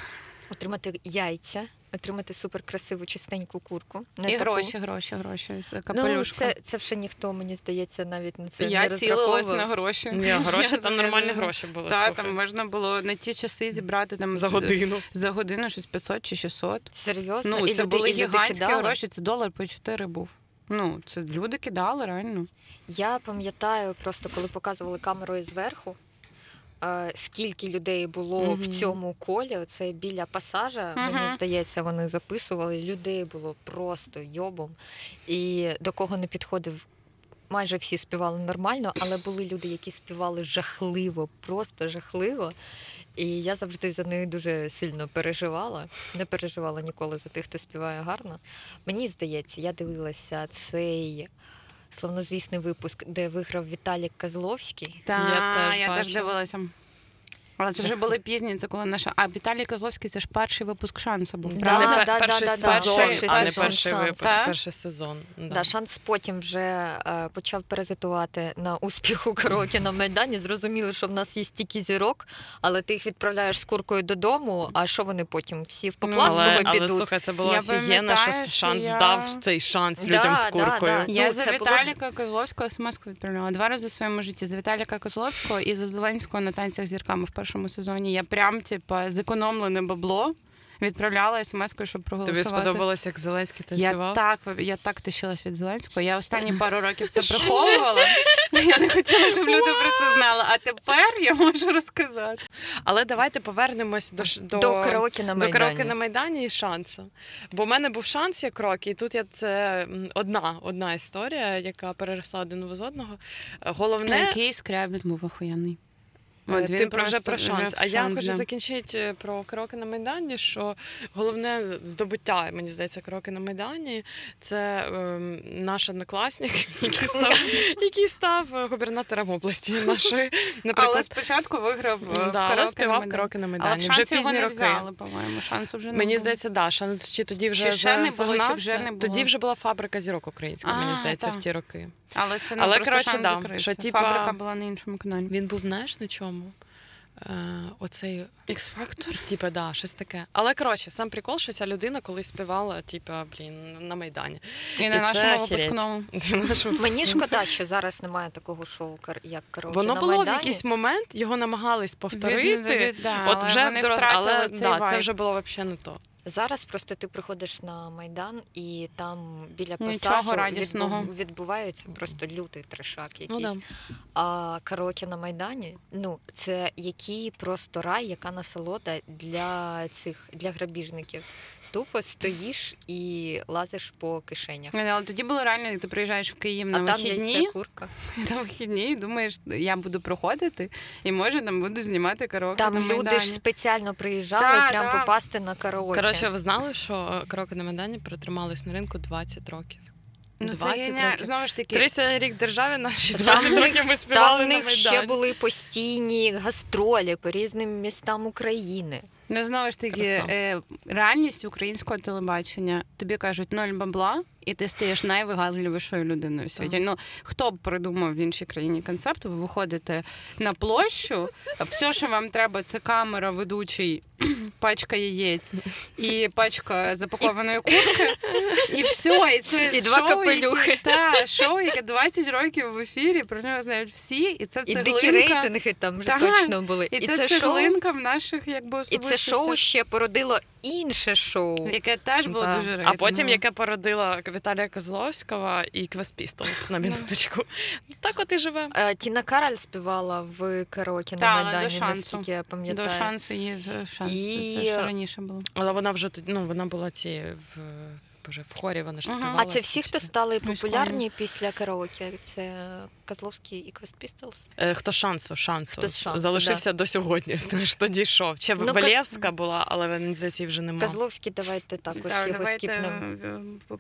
отримати яйця, отримати суперкрасиву чистеньку курку. Не і таку. гроші, гроші, гроші. з Ну, це, це вже ніхто, мені здається, навіть на це я не цілилась на гроші. Ні, гроші Я там нормальні гроші були. Так, там можна було на ті часи зібрати там за годину. за годину щось 500 чи 600. Серйозно? Ну, і це люди, були і гігантські кидали? гроші, це долар по 4 був. Ну, це люди кидали реально. Я пам'ятаю, просто коли показували камерою зверху, скільки людей було в цьому колі, це біля пасажа, Мгм. мені здається, вони записували. Людей було просто йобом. І до кого не підходив. Майже всі співали нормально, але були люди, які співали жахливо, просто жахливо. І я завжди за них дуже сильно переживала. Не переживала ніколи за тих, хто співає гарно. Мені здається, я дивилася цей славнозвісний випуск, де виграв Віталік Козловський. Та, Я теж я теж дивилася. Але це вже були пізні, це коли наша. А Віталій Козловський це ж перший випуск шансу був. Да, правда? не да, пер- да, перший да, да, сезон, перший а не сезон перший «Шанс». випуск, Так? перший сезон. Да. Да, шанс потім вже е, почав паразитувати на успіху караоке на Майдані. Зрозуміли, що в нас є стільки зірок, але ти їх відправляєш з куркою додому, а що вони потім? Всі в Поплавського але, але підуть. слухай, це було Я офігенно, що пам'ятаю, шанс що я- дав цей шанс Да, людям з да, куркою. да. Я Ну, за це було- Віталіка Козловського смс відправляла два рази в своєму житті. За Віталіка Козловського і за Зеленського на танцях з зірками в першому сезоні. Я прям, типа, зекономлене бабло відправляла смс-кою, щоб проголосувати. Тобі сподобалось, як Зеленський Я танцював? так, я так тишилась від Зеленського. Я останні пару років це приховувала. Я не хотіла, щоб люди про це знали. А тепер я можу розказати. Але давайте повернемось до, до, До караоке на до Майдані. на Майдані і шансу. Бо в мене був шанс як крок, і тут я це одна, одна історія, яка переросла один в одного. Головне, Який скрябін був охуєнний. Е, От він Ти про вже про шанс. А я хочу да. закінчити е, про кроки на Майдані, що головне здобуття, мені здається, кроки на Майдані це ем, наш однокласник, який став, який став е, губернатором області нашої. Але спочатку виграв е, да, але «Караоке на співав Майдані». кроки на Але Майдані. Вже шансі його пізні не роки. взяли, по-моєму. Шансу вже не Мені було. здається, да, шанс чи тоді вже Чи ще не було, чи вже не було? Тоді вже була фабрика зірок українська, мені здається, так. в ті роки. Але це не Але, просто коротше, шанс да, що, типа, Фабрика була на іншому каналі. Він був, знаєш, на чому? Е, оцей X-Factor? Типа, да, щось таке. Але коротше, сам прикол, що ця людина колись співала, типа, блін, на Майдані. І на І це нашому охереть. випускному. Нашому- Мені шкода, що зараз немає такого шоу, як караоке Воно на було Майдані. в якийсь момент, його намагались повторити. Від- від- да, От але вже вони втратили але, цей да, це вже було взагалі не то. Зараз просто ти приходиш на Майдан, і там біля пасажу відбу... відбувається просто лютий трешак Ну, да. А караоке на Майдані, ну це який просто рай, яка насолода для цих для грабіжників. Тупо стоїш і лазиш по кишенях. Ні, Але тоді було реально, як ти приїжджаєш в Київ на А там вихідні, яйця курка. на вихідні і думаєш, я буду проходити, і може там буду знімати караоке Там на люди ж спеціально приїжджали Да, прям да. попасти на караоке. Коротше, ви знали, що е, кроки на Майдані протримались на ринку 20 років. Ну, 20 геніально. років. Знову ж таки, 30 рік державі наші Там 20 в них- років ми співали Там в на них ще були постійні гастролі по різним містам України. Ну, знову ж таки, е, реальність українського телебачення. Тобі кажуть ноль бабла, і ти стаєш найвигадливішою людиною в світі. Так. Ну хто б придумав в іншій країні концепт? Ви виходите на площу, все, що вам треба, це камера, ведучий, пачка яєць і пачка запакованої курки, і все, і це І два шоу, капелюхи. Яке, та, шоу, яке 20 років в ефірі, про нього знають всі, і це І дикі рейтинги там вже Так, точно були. І, це, шоу, в наших якби і це особистостях. Шоу ще породило інше шоу. Яке теж було Да. дуже А потім яке породила Віталія Козловського і Квест Пістолс на минуточку. Так от і живе. Е, Тіна Кароль співала в караоке Та, на до Майдані, шансу. наскільки я До шансу є вже шанс. І- Це ще раніше було. Але вона вже тоді, ну вона була ці в боже, в хорі вона ж співала. А це всі, хто стали Ну, популярні після караоке? Це Козловський і Квест Пістолс? Е, Хто шансу, шансу, Хто шансу, залишився до сьогодні. Знаєш, тоді йшов. Ще Ну, Валєвська була, але її вже немає. Козловський, давайте також Так, його давайте, скіпнемо.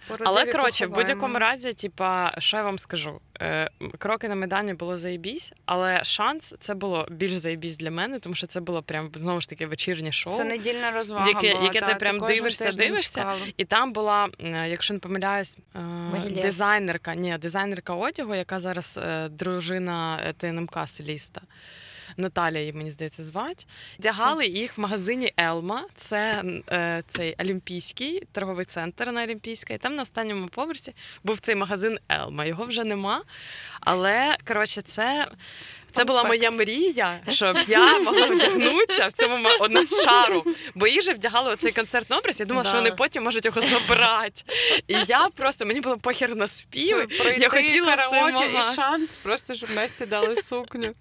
е, Але коротше, в будь-якому разі, типа, що я вам скажу? Е, Кроки на Майдані було заєбісь, але шанс це було більш заєбісь для мене, тому що це було прям знову ж таки вечірнє шоу. Це недільна розвага Яке- була, яке ти прям дивишся, дивишся. І там була, е, якщо не помиляюсь, е, дизайнерка, ні, дизайнерка одягу, яка зараз е, дружина е, ТНМК селіста. Наталія її, мені здається, звати. Дягали їх в магазині Елма. Це е, цей Олімпійський торговий центр на Олімпійській. Там на останньому поверсі був цей магазин Елма. Його вже нема. Але коротше, це. Це була моя мрія, щоб я могла вдягнутися в цьому шару. Бо її же вдягали оцей концертний образ. Я думала, що вони потім можуть його забрати. І я просто мені було похер на. Пройти Я хотіла караоке і шанс, просто щоб Насті дали сукню.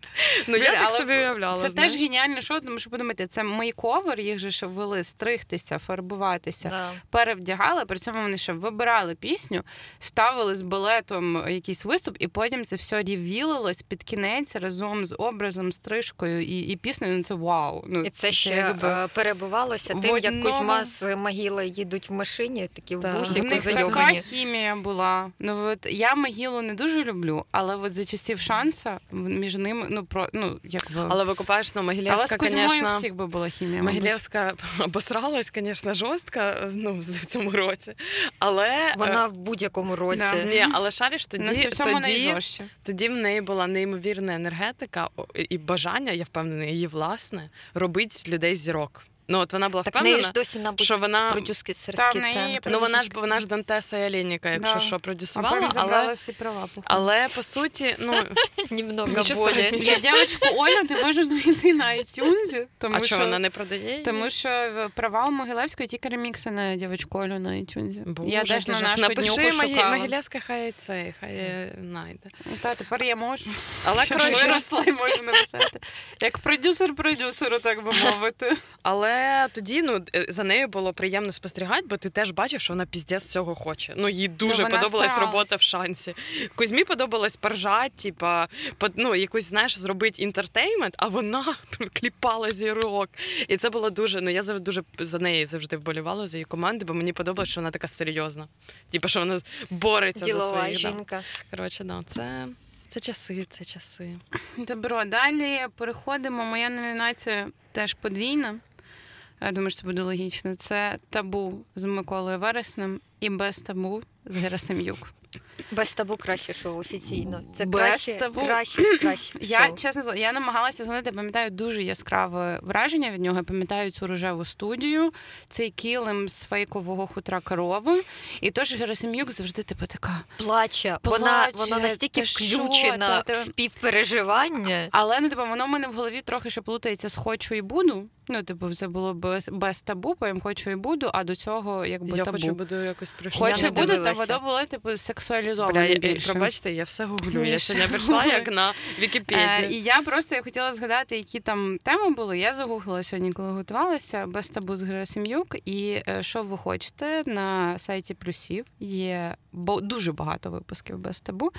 Ну я так собі уявляла. Це теж геніальне шоу, тому що подумайте, це мейковер, їх же ще ввели стригтися, фарбуватися. Да. перевдягали, при цьому вони ще вибирали пісню, ставили з балетом якийсь виступ, і потім це все рівілилось під кінець разом разом з образом, стрижкою і, і піснею. Ну це вау. Ну І це ще якби- е, перебувалося тим, як одному- Кузьма з могили їдуть в машині, такі в Так. В них така хімія була. Ну от я Могилу не дуже люблю, але от за часів шанса між ними, ну про ну якби Але викупаєш, ну, але з Могилєвська, звісно, всіх би була хімія. Могилєвська обосралась, звісно, жорстко ну, в цьому році. Але Вона в будь-якому році. Да. Ні, але шариш Ну, тоді, тоді, тоді в неї була неймовірна енергетика о, і бажання, я впевнена, її власне, робить людей зірок. Ну от вона була Так в неї ж досі, мабуть, що вона Та продюсерський неї центр. ну вона ж вона ж Дантеса і Алініка, якщо Да. що продюсувала, але, всі права. але по суті, ну Немного болі. Я дівчинку Олю ти можеш знайти на iTunes, тому а що що вона не продає? її? Тому що права у Могилевської тільки ремікси на дівчинку Олю на iTunes. Боже, я теж на нашу напиши шукала. Хай це, хай е, знайде. Та тепер я можу. Але коротше, виросла і можу написати. Як продюсер продюсеру, так би мовити. Але тоді ну е, за нею було приємно спостерігати, бо ти теж бачиш, що вона піздець цього хоче. Ну їй дуже вона подобалась старалась. робота в шансі. Кузьмі подобалось поржати, типа по- ну, якусь знаєш, зробити інтертеймент, а вона кліпала зірок. І це було дуже. Ну я завжди дуже за неї завжди вболівала за її команди, бо мені подобалось, що вона така серйозна. Типа, що вона бореться за Ділова свої. Да. жінка. Коротше, да, це. Це часи, це часи. Добро, далі переходимо. Моя номінація теж подвійна. Я думаю, що це буде логічно. Це табу з Миколою Вереснем і без табу з Герасим'юк. Без табу краще шоу офіційно. Це Без краще, табу. краще з кращих Я шоу. чесно я намагалася згадати, я пам'ятаю дуже яскраве враження від нього. Я пам'ятаю цю рожеву студію, цей килим з фейкового хутра корови. І тож Герасим'юк завжди типу така. Плаче. Вона, Плаче, вона настільки включена в співпереживання. Але ну типу, воно в мене в голові трохи ще плутається з хочу і буду. Ну, типу, це було без, без табу, потім хочу і буду, а до цього якби я табу. хочу буду якось прийшла. Хочу і буду, та воно було типу сексуалізоване Бля, я, більше. пробачте, я все гуглю. Я Міша, сьогодні прийшла як на Е, Вікіпедії. і я просто я хотіла згадати, які там теми були. Я загуглила сьогодні, коли готувалася без табу з Герасим'юк. І е, що ви хочете на сайті плюсів є бо дуже багато випусків без табу.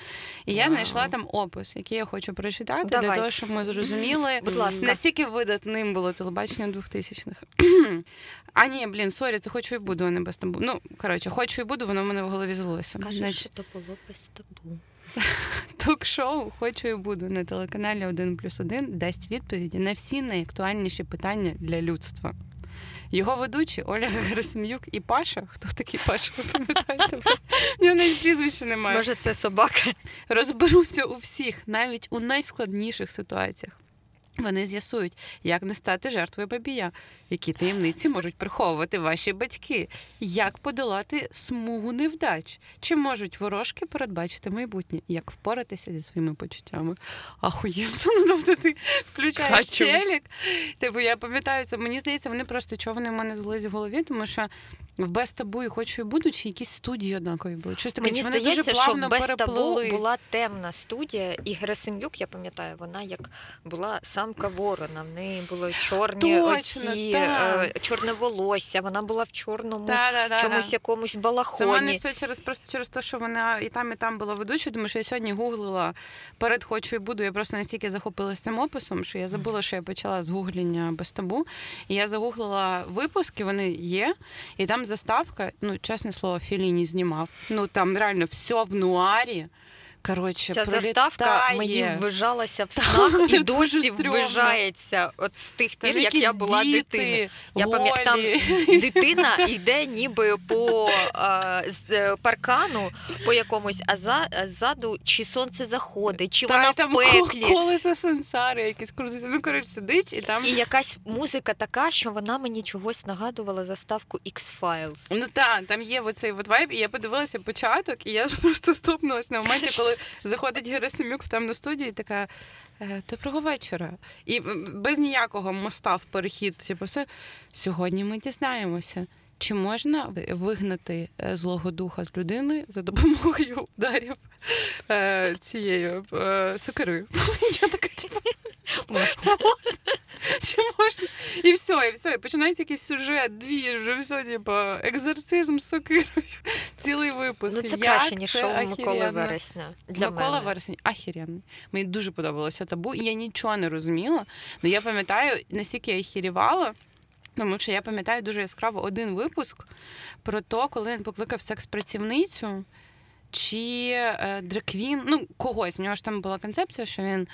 І я знайшла там опис, який я хочу прочитати, для того, щоб ми зрозуміли, Будь ласка. наскільки видатним було телебачення 2000-х. А ні, блін, сорі, це хочу і буду, а не без табу. Ну, коротше, хочу і буду, воно в мене в голові. Каже, Значить, що то було без табу. Ток-шоу Хочу і буду на телеканалі 1 плюс 1 дасть відповіді на всі найактуальніші питання для людства. Його ведучі Оля Герасим'юк і Паша. Хто такий Паша? Ви пам'ятаєте? В нього навіть прізвища немає. Може, це собака? Розберуться у всіх, навіть у найскладніших ситуаціях. Вони з'ясують, як не стати жертвою бабія, які таємниці можуть приховувати ваші батьки, як подолати смугу невдач, чи можуть ворожки передбачити майбутнє, як впоратися зі своїми почуттями. Ахуєнно, ну тобто ти включаєш телек. Типу, я пам'ятаю це. Мені здається, вони просто чого вони в мене злились в голові, тому що в без табу і хочу і буду, чи якісь студії однакові були. Щось таке, Мені здається, дуже що плавно без табу була темна студія, і Герасим'юк, я пам'ятаю, вона як була самка ворона. В неї були чорні Точно, оці, е, чорне волосся, вона була в чорному Да, да, да, чомусь якомусь Це в мене все через просто через те, що вона і там, і там була ведуча, тому що я сьогодні гуглила перед хочу і буду. Я просто настільки захопилася цим описом, що я забула, що я почала з гугління без табу. І я загуглила випуски, вони є, і там заставка, ну чесне слово, Філіні знімав. Ну там реально все в нуарі. Коротше, Ця пролітає. заставка мені ввижалася в снах і досі ввижається от з тих пір, як я була дитиною. Я пам'ятаю, дитина йде ніби по е, з е, паркану по якомусь, а за а ззаду чи сонце заходить, чи Та, вона там в пеклі. колесо сенсари якісь крутиться. Ну, коротше, сидить і там. І якась музика така, що вона мені чогось нагадувала заставку X-Files. Ну так, там є оцей вайб, і я подивилася початок, і я просто стопнулася на моменті, коли заходить Герасимюк в темну студію, і така. «Е, Доброго вечора. І без ніякого моста в перехід. Типу, все. Сьогодні ми дізнаємося, чи можна вигнати е, злого духа з людини за допомогою ударів е, цією е, сокирою. Я така, типу, Можна. Чи можна? І все, і все. І починається якийсь сюжет, дві, вже все, типу, екзорцизм з сокирою, цілий випуск. Ну це Як краще, ніж шоу Миколи. Вересня. Для Микола мене. Вересень ахіренний. Мені дуже подобалося табу, і я нічого не розуміла. Ну я пам'ятаю, наскільки я охерівала, тому що я пам'ятаю дуже яскраво один випуск про те, коли він покликав секс-працівницю чи е, драквін, ну когось. У нього ж там була концепція, що він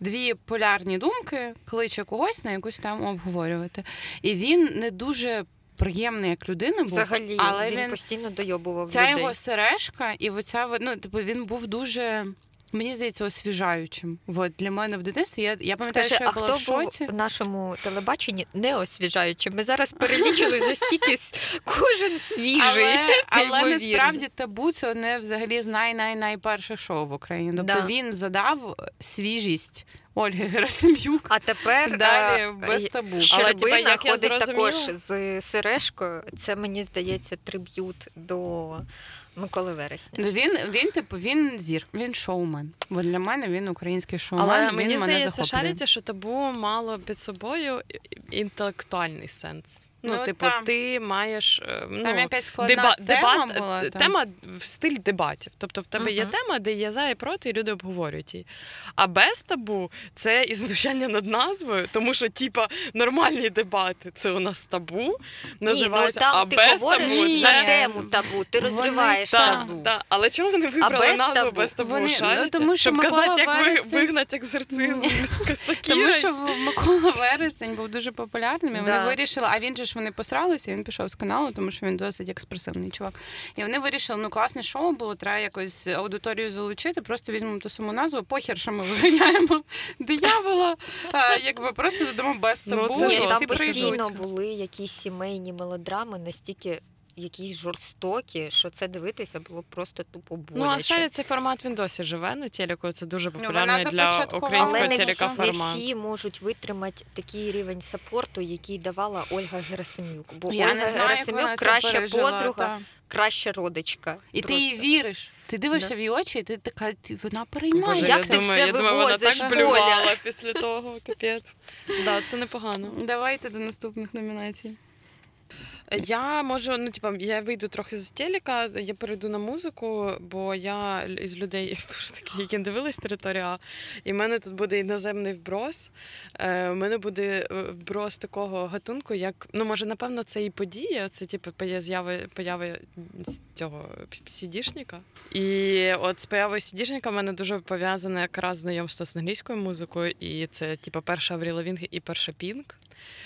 дві полярні думки кличе когось на якусь тему обговорювати. І він не дуже приємний як людина був. Взагалі, але він, він- постійно дойобував Ця людей. його сережка, і оця ну, типу, він був дуже. Мені здається, освіжаючим. От для мене в дитинстві я, я пам'ятаю, Скажи, що я а була хто в шоці. був в нашому телебаченні не освіжаючим? Ми зараз перелічили настільки кожен свіжий. Але, але насправді табу це одне взагалі з най най найперших шоу в Україні. Тобто Да. він задав свіжість Ольги Герасим'юк. А тепер Далі а, без табу. Але, Щербина типа, як я ходить також з сережкою. Це мені здається триб'ют до Миколи Вересня. Ну він, він, типу, він зір, він шоумен. Бо для мене він український шоумен. Але він мені мене здається, захоплює. шаріті, що табу мало під собою інтелектуальний сенс. Ну, Ну, типу, там- ти маєш е, ну, Там якась складна деба- тема дебат, була. е, там. тема в стиль дебатів. Тобто в тебе є тема, де є за і проти, і люди обговорюють її. А без табу це і знущання над назвою, тому що, типа, нормальні дебати це у нас табу, Ні, ну там а ти без говориш табу Ні. на тему табу, ти розриваєш Та, табу. Та, але чому вони вибрали без назву табу? без табу? Вони- ну, тому що Щоб Микола казати, як Вересень- вигнати екзорцизм з Тому що Микола Вересень був дуже популярним, і вони вирішили, а він же ж вони посралися, і він пішов з каналу, тому що він досить експресивний чувак. І вони вирішили, ну класне шоу було, треба якось аудиторію залучити, просто візьмемо ту саму назву, похер, що ми виганяємо диявола, а, якби просто додамо без Ну, табу, це Ні, і там всі постійно прийдуть. були якісь сімейні мелодрами, настільки якісь жорстокі, що це дивитися було просто тупо боляче. Ну, а шарі цей формат він досі живе на телеку. Це дуже вона популярний для українського Але не всі, не всі можуть витримати такий рівень сапорту, який давала Ольга Герасимюк. Бо Я Ольга не знаю, Герасимюк краща подруга, та. краща родичка. І ти Просто. їй віриш. Ти дивишся Да. в її очі, і ти така, ти- вона Боже, переймається. Як ти думаю, все я думаю, вона вивозиш, так блювала після того, капець. Да, це непогано. Давайте до наступних номінацій. Я можу, ну типа, я вийду трохи з телека, я перейду на музику, бо я із людей дуже таки, які дивились територію і в мене тут буде іноземний вброс. Е, У мене буде е, вброс такого гатунку, як ну може, напевно, це і подія. Це типу появи появи цього сідішника. І от з появою сідішніка в мене дуже пов'язане якраз знайомство з англійською музикою, і це типу перша Аврі Лавін і перша Пінк.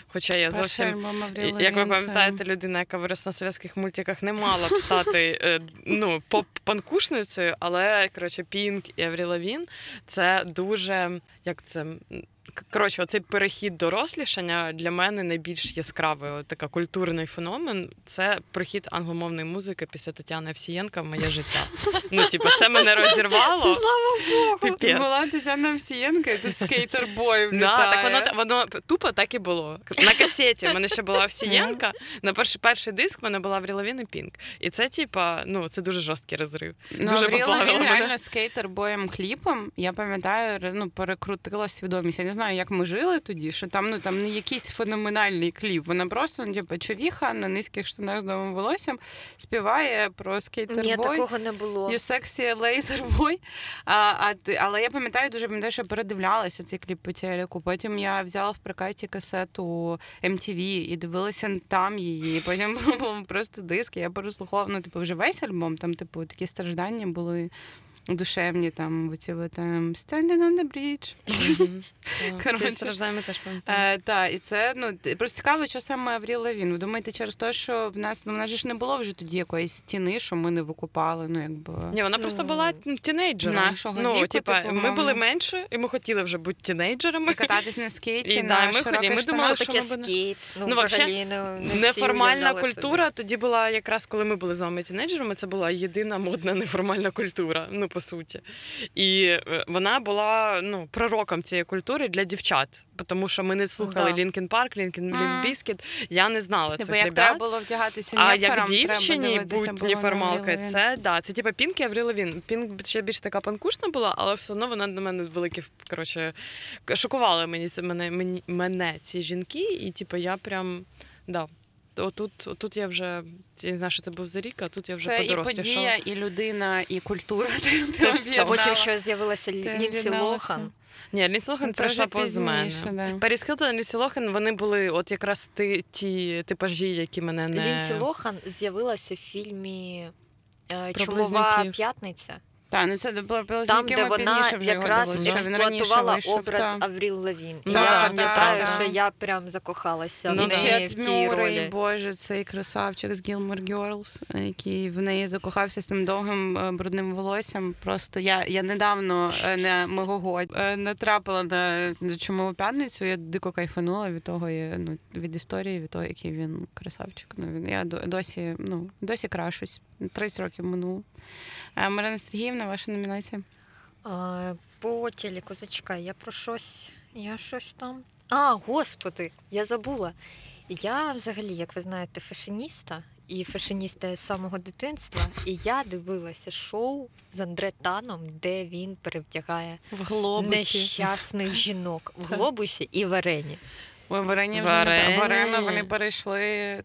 Хоча я зовсім Зовсім... Як ви пам'ятаєте, людина, яка виросла на совєтських мультиках, не мала б стати е, ну, поп-панкушницею, але коротше, Пінк і Аврі Лавін це дуже як це. Коротше, оцей перехід дорослішання для мене найбільш яскравий така культурний феномен. Це прихід англомовної музики після Тетяни Овсієнка в моє життя. Ну, типу, це мене розірвало. Слава Богу! Піпець. Була Тетяна Овсієнка, і тут Sk8er Boi Да, так воно, воно тупо так і було. На касеті в мене ще була Овсієнка, на перший, перший диск в мене була Аврі Лавін і Пінк. І це, типа, ну, це дуже жорсткий розрив. Ну, дуже поплавило реально Sk8er Boi'єм кліпом. Я пам'ятаю, ну, перекрутила свідомість. Я не знаю, як ми жили тоді, що там, ну, там не якийсь феноменальний кліп. Вона просто, ну, типу, човіха на низьких штанах з новим волоссям співає про Ні, скейтер-бой. такого не було. You sexy laser boy. А, а, але я пам'ятаю, дуже пам'ятаю, що передивлялася цей кліп по телеку. Потім я взяла в прокаті касету MTV і дивилася там її. Потім був просто диск. Я переслуховувала, ну, типу, вже весь альбом, там, типу, такі страждання були. Душевні там оці от, ем, Standing on the bridge. Так. Ці страждаємо теж пам'ятаю. Е, та, і це ну просто цікаво, що саме Авріл Лавін. Ви думаєте, через те, що в нас ну в нас ж не було вже тоді якоїсь стіни, що ми не викупали. Ну якби Ні, вона просто Ну, була тінейджером. нашого ну, віку, типу, ми були менше, і ми хотіли вже бути тінейджерами. і кататись на скейті, І, на ми ходили, ми думали, Що таке скейт? Ну, Ну, взагалі, не, не Неформальна культура собі. тоді була якраз коли ми були з вами тінейджерами. Це була єдина модна неформальна культура. Ну по суті. І е, вона була ну, пророком цієї культури для дівчат. Тому що ми не слухали Да. Лінкін Парк, Лімп Мгм. Біскіт. Я не знала Типу, цих як ребят. треба було вдягатися А як дівчині будь Lavigne. це да, це типа Пінк і Аврі Лавін. Пінк ще більш така панкушна була, але все одно вона на мене великі коротше, шокували мені це мене, мені мене ці жінки, і типу я прям да. Отут, отут я вже я не знаю, що це був за рік, а тут я вже Це і подія, і людина, і культура. Це все. Потім ще з'явилася Лінсі. Лохан. Ні, Лінсі Лохан Ну, це пройшла вже мене. да. Періс Хілтон і Лінсі Лохан, вони були от якраз ті, ті типажі, які мене не... Лінсі Лохан з'явилася в фільмі е, Чолова п'ятниця. Так, ну це було з Там, де вона якраз експлуатувала образ. Авріл Лавін. І я пам'ятаю, що я прям закохалася Ну, в неї в цій ролі. боже, цей красавчик з Gilmore Girls, який в неї закохався з цим довгим е, брудним волоссям. Просто я, я недавно е, на Мегого е, натрапила на чумову п'ятницю. Я дико кайфанула від того, ну, від історії, від того, який він красавчик. Ну, він- я досі, ну, досі крашусь. 30 років минуло. Е, Марина Сергіївна, ваша номінація? А, По телеку, зачекай, я про щось. Я щось там. А, господи, я забула. Я взагалі, як ви знаєте, фешеніста і фешеніста з самого дитинства. І я дивилася шоу з Андре Таном, де він перевдягає В нещасних жінок в глобусі і в арені. Ой, Варені вже Варені. не... Варена вони перейшли.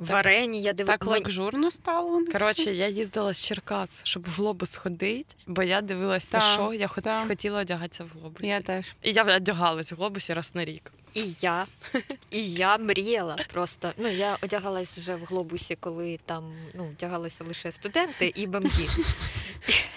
Так, арені я так дивилася. лакжурно стало. Коротше, я їздила з Черкас, щоб в глобус ходити, бо я дивилася Так, шоу, я хот- так. хотіла одягатися в глобусі. Я теж. І я одягалась в глобусі раз на рік. І я, і я мріяла просто. Ну, я одягалась вже в глобусі, коли там ну, вдягалися лише студенти і бомжі.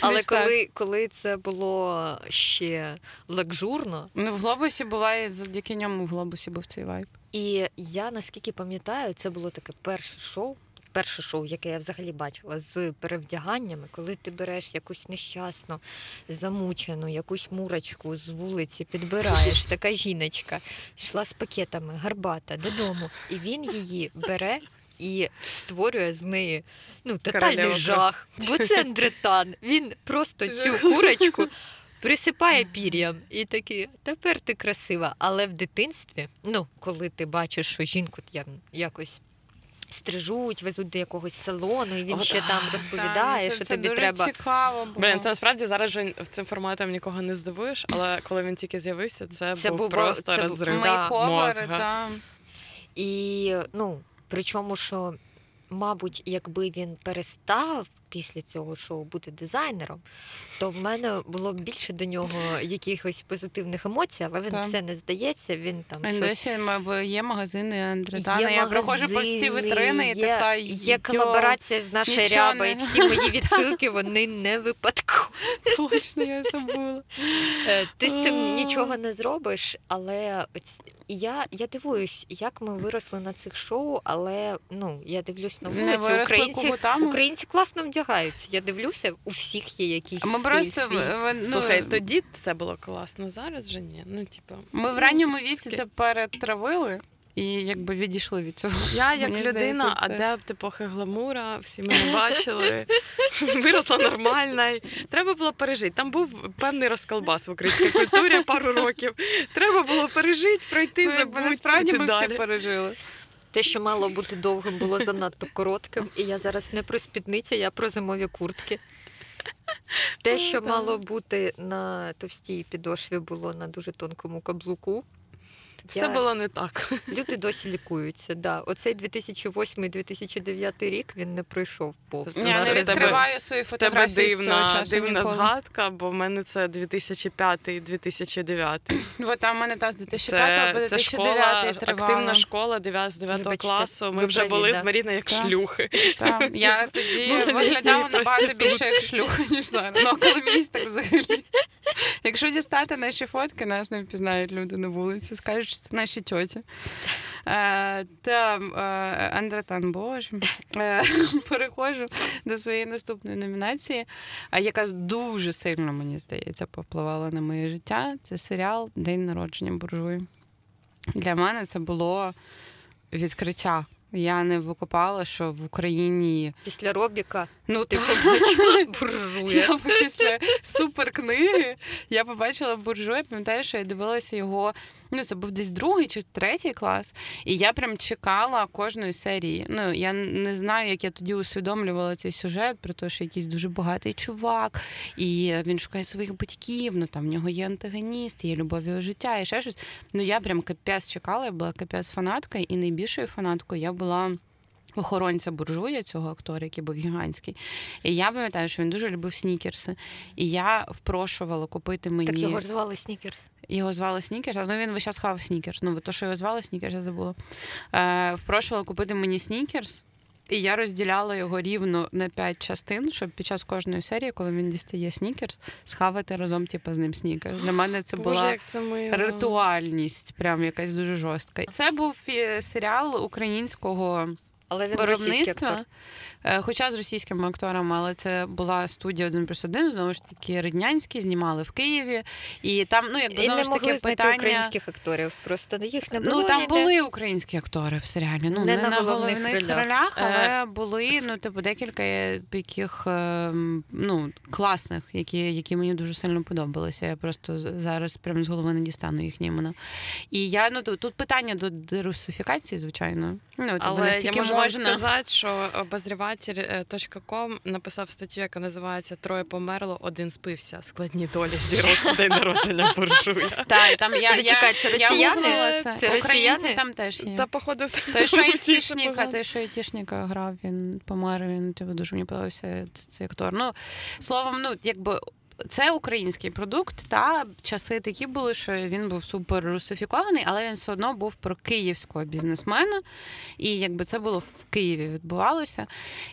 Але Десь так. коли, коли це було ще лакжурно, Ну, в глобусі була і завдяки ньому в глобусі був цей вайб. і я наскільки пам'ятаю, це було таке перше шоу. Перше шоу, яке я взагалі бачила з перевдяганнями, коли ти береш якусь нещасну, замучену, якусь мурочку з вулиці, підбираєш, така жіночка, йшла з пакетами, гарбата додому, і він її бере і створює з неї ну, тотальний Королева жах. Бо це Андретан. Він просто цю курочку присипає пір'ям і такий, тепер ти красива. Але в дитинстві, ну, коли ти бачиш, що жінку я- якось. Стрижуть, везуть до якогось салону, і він От, ще там розповідає, це, що це тобі дуже треба. цікаво було. Блін, це насправді зараз же цим форматом нікого не здивуєш, але коли він тільки з'явився, це, Це був було- просто це розрив Да. Мозга. та. І ну, причому, що, мабуть, якби він перестав після цього шоу бути дизайнером, то в мене було більше до нього якихось позитивних емоцій, але він Так. все не здається. Він там Він щось досі м- є магазини Андретана. Є Я проходжу по всі магазини, витрини і є, така є колаборація з нашою нічого рябою. не- Всі мої відсилки вони не випадкові. Точно, я забула. Е, Ти з цим нічого не зробиш, але я, я дивуюсь, як ми виросли на цих шоу, але ну я дивлюсь на вулиці. Українці, українці класно вдягаються. Я дивлюся, у всіх є якийсь Ми просто свій. ну, Слухай, тоді це було класно, зараз вже ні. Ну, типу, ми в ранньому віці це перетравили і якби відійшли від цього. я як Мені людина, це- адепт епохи гламура, всі мене бачили, виросла нормальна. Треба було пережити. Там був певний розколбас в українській культурі пару років. Треба було пережити, пройти, Ну, забути. насправді ми далі. всі пережили. Те, що мало бути довгим, було занадто коротким. І я зараз не про спідниці, я про зимові куртки. Те, що мало бути на товстій підошві, було на дуже тонкому каблуку. Все Я- було не так. Люди досі лікуються. Да. Оцей 2008-2009 рік він не пройшов повз. Я не відкриваю свої В тебе фотографії з цього дивна, часу дивна ніколи. згадка, бо в мене це 2005-2009. От там у мене та з 2005 по Це, це 2009 школа, тривала. активна школа 9, з 9 Вибачте, класу. Ми вже праві, були да. з Маріною як Так. шлюхи. Так, я тоді виглядала набагато більше як шлюха, ніж зараз. Ну, коли взагалі. Якщо дістати наші фотки, нас не впізнають люди на вулиці, скажуть, це наші тьоті. Е, та е, Андретан, боже. Е, переходжу до своєї наступної номінації, яка дуже сильно, мені здається, повпливала на моє життя. Це серіал День народження буржуї. Для мене це було відкриття. Я не викопала, що в Україні Після Робіка Ну, Ти так. побачила буржуя. Я після суперкниги я побачила буржуя, пам'ятаю, що я дивилася його. Ну, це був десь другий чи третій клас, і я прям чекала кожної серії. Ну, я не знаю, як я тоді усвідомлювала цей сюжет, про те, що якийсь дуже багатий чувак, і він шукає своїх батьків, ну там в нього є антагоніст, є любов його життя, і ще щось. Ну, я прям капець чекала, я була капець фанаткою, і найбільшою фанаткою я була. Охоронця буржуя цього актора, який був гігантський. І я пам'ятаю, що він дуже любив снікерси. І я впрошувала купити мені. Так його ж звали Снікерс. Його звали Снікерс, але він весь час хавав Снікерс. Ну, то, що його звали Снікерс, я забула. Е, впрошувала купити мені Снікерс. І я розділяла його рівно на п'ять частин, щоб під час кожної серії, коли він дістає снікерс, схавати разом, типу, з ним снікерс. Для мене це Боже, була як це ритуальність, прям якась дуже жорстка. Це був е, серіал українського Але він виробництва. актор. Е, Хоча з російськими акторами, але це була студія 1 плюс 1, знову ж таки, Ріднянські, знімали в Києві. І там, ну, якби знову ж таки, питання. українських акторів. Просто їх не було. Ну там ніде. були українські актори в серіалі. Ну не, Не на головних ролях. ролях, але Е, були ну типу декілька яких ем, ну класних, які, які мені дуже сильно подобалися. Я просто зараз прямо з голови не дістану їхні імена. І я ну тут, питання до дерусифікації, звичайно. Ну типу, Але я наскільки можу вам можна сказати, що обозріватель.ком написав статтю, яка називається Троє померло, один спився. Складні долі зірок день народження буржуя. Та, і там я, Зачекай, це росіяни? це. Росіяни? там теж є. Та походу Той, що айтішника, той, що айтішника грав, він помер, він типу, дуже мені подобався цей актор. Ну, словом, ну, якби. Це український продукт, та часи такі були, що він був супер русифікований, але він все одно був про київського бізнесмена. І якби це було в Києві відбувалося.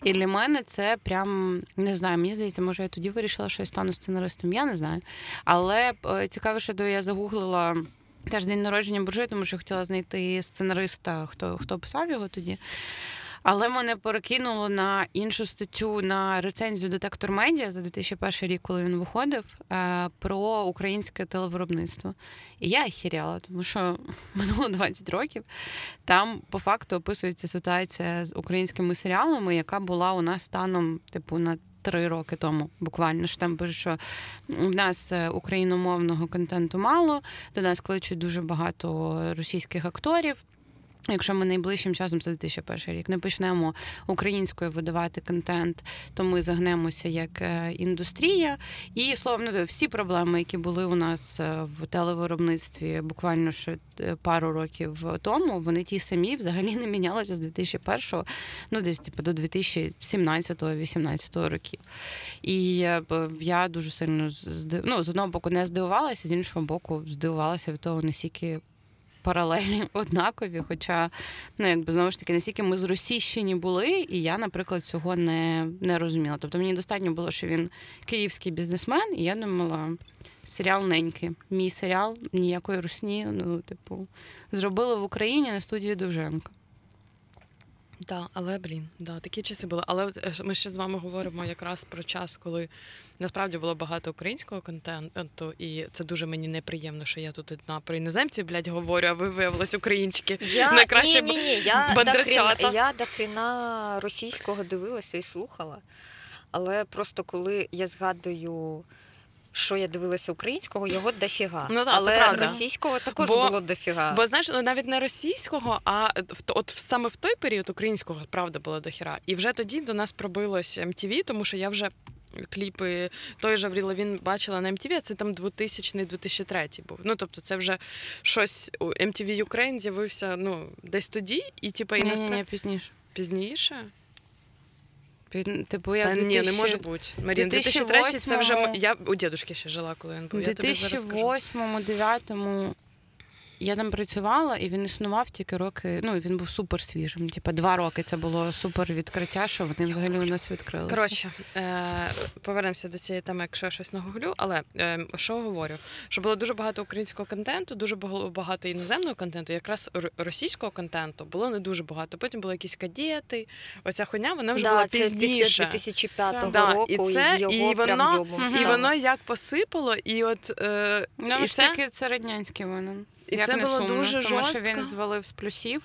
І для мене це прям не знаю. Мені здається, може, я тоді вирішила, що я стану сценаристом. Я не знаю. Але е, цікаво, що я загуглила теж день народження буржуя, тому що хотіла знайти сценариста, хто, хто писав його тоді. Але мене перекинуло на іншу статтю на рецензію Детектор Медіа за 2001 рік, коли він виходив, е, про українське телевиробництво. І я охеряла, тому що минуло 20 років. Там по факту описується ситуація з українськими серіалами, яка була у нас станом, типу, на. Три роки тому буквально що там пише, що в нас е, україномовного контенту мало, до нас кличуть дуже багато російських акторів. Якщо ми найближчим часом, це 2001 рік, не почнемо українською видавати контент, то ми загнемося як е, індустрія. І словом, ну, всі проблеми, які були у нас е, в телевиробництві буквально ще е, пару років тому, вони ті самі взагалі не мінялися з 2001, ну десь типу до 2017-18 років. І я дуже сильно ну, з одного боку не здивувалася, з іншого боку, здивувалася від того, наскільки паралелі однакові. Хоча, ну якби знову ж таки, наскільки ми зросійщені були, і я, наприклад, цього не, не розуміла. Тобто мені достатньо було, що він київський бізнесмен, і я думала. Серіал ненький. Мій серіал ніякої русні. Ну, типу, зробили в Україні на студії Довженко. Да, але блін, да, такі часи були. Але е, ми ще з вами говоримо якраз про час, коли насправді було багато українського контенту, і це дуже мені неприємно, що я тут одна про іноземців, блядь, говорю, а ви виявились українчики. Я, Найкраще ні, ні, ні, я дохріна, я дохріна російського дивилася і слухала. Але просто коли я згадую, що я дивилася українського, його дофіга. Ну так, це Але правда. російського також Бо- було дофіга. Бо знаєш, ну навіть не російського, а в от саме в той період українського правда було дохіра. І вже тоді до нас пробилось MTV, тому що я вже. Кліпи той же Аврій Лавін бачила на MTV, а це там 2000-2003 був. Ну тобто, це вже щось MTV Ukraine з'явився ну десь тоді, і типу і ні, насправді ні, пізніше. пізніше. Типу, я Та в ні, не може бути. Марін, 2003 це вже я у дідушки ще жила, коли він був. У Я тобі зараз скажу. 2008-2009 я там працювала, і він існував тільки роки. Ну, він був супер свіжим. Типа два роки це було супер відкриття, що вони взагалі у нас відкрилися. Коротше, е, повернемося до цієї теми, якщо я щось нагуглю. Але е, що говорю? Що було дуже багато українського контенту, дуже багато іноземного контенту. Якраз р- російського контенту було не дуже багато. Потім були якісь кадети. Оця хуйня, вона вже да, була це пізніше. 2005 Да, року, і це- його і воно- І воно як посипало, і от е, ну, і це... таки це радянський винен. І Як це не було сумно, дуже тому жорстко. що він звалив з плюсів.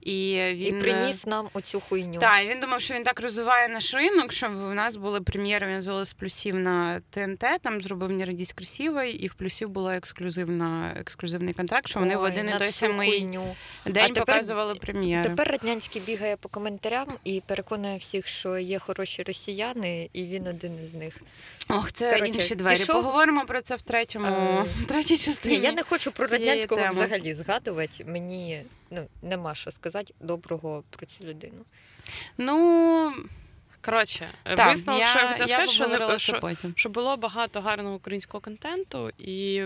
І він І приніс нам оцю хуйню. Так, він думав, що він так розвиває наш ринок, що в нас були прем'єри, він звели з плюсів на ТНТ, там зробив «Не родись красивий, і в плюсів була ексклюзивна, ексклюзивний контракт, що вони в Ой, один і на той цю самий хуйню. день тепер- показували прем'єри. Тепер Раднянський бігає по коментарям і переконує всіх, що є хороші росіяни, і він один із них. Ох, це Короче, інші двері. пішов- Поговоримо про це в третьому, а... в третій частині. Ні, я не хочу про радянського теми. взагалі згадувати. Мені ну, нема що сказати доброго про цю людину. Ну, Коротше, так, висновок, я, що я хотіла я сказати, що, що, що було багато гарного українського контенту, і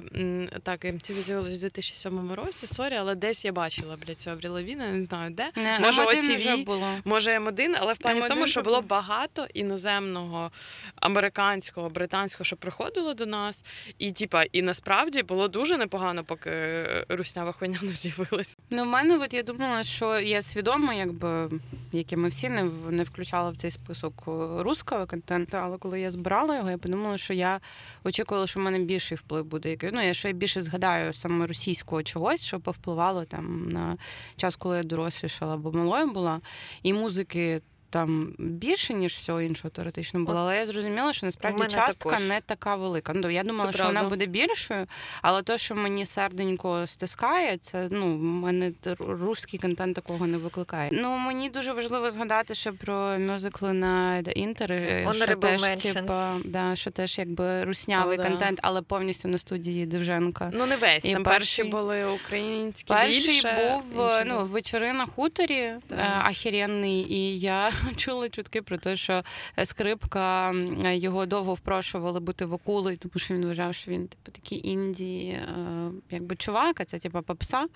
так, MTV з'явилось у 2007 році, сорі, але десь я бачила блядь, цього Авріла не знаю де. Не, може, М1 OTV, вже було. Може, М1, але в плані в М1 тому, що було багато іноземного, американського, британського, що приходило до нас. І типа, і насправді було дуже непогано, поки е, руснява хуйня не з'явилась. Ну, в мене от я думала, що я свідомо, якби як і ми всі не, в- не включала в цей список е, русского контенту, але коли я збирала його, я подумала, що я очікувала, що в мене більший вплив буде. Який- Ну, я я більше згадаю саме російського чогось, що повпливало там на час, коли я дорослішала або малою була, і музики. Там більше, ніж всього іншого теоретично було, але я зрозуміла, що насправді частка також. не така велика. Ну, я думала, Це що вона буде більшою, але то, що мені серденько стискає, це ну в мене русський контент такого не викликає. Ну мені дуже важливо згадати ще про мюзикли на інтер, що теж, типа, да, що теж якби руснявий да. контент, але повністю на студії Девженка. Ну, не весь. І Там перші були українські Перший більше. був ну вечори на хуторі е, ахіренний, і я чула чутки про те, що скрипка його довго впрошували бути вокулою, тому що він вважав, що він типу такий інді, е, якби чувак, а це типу попса,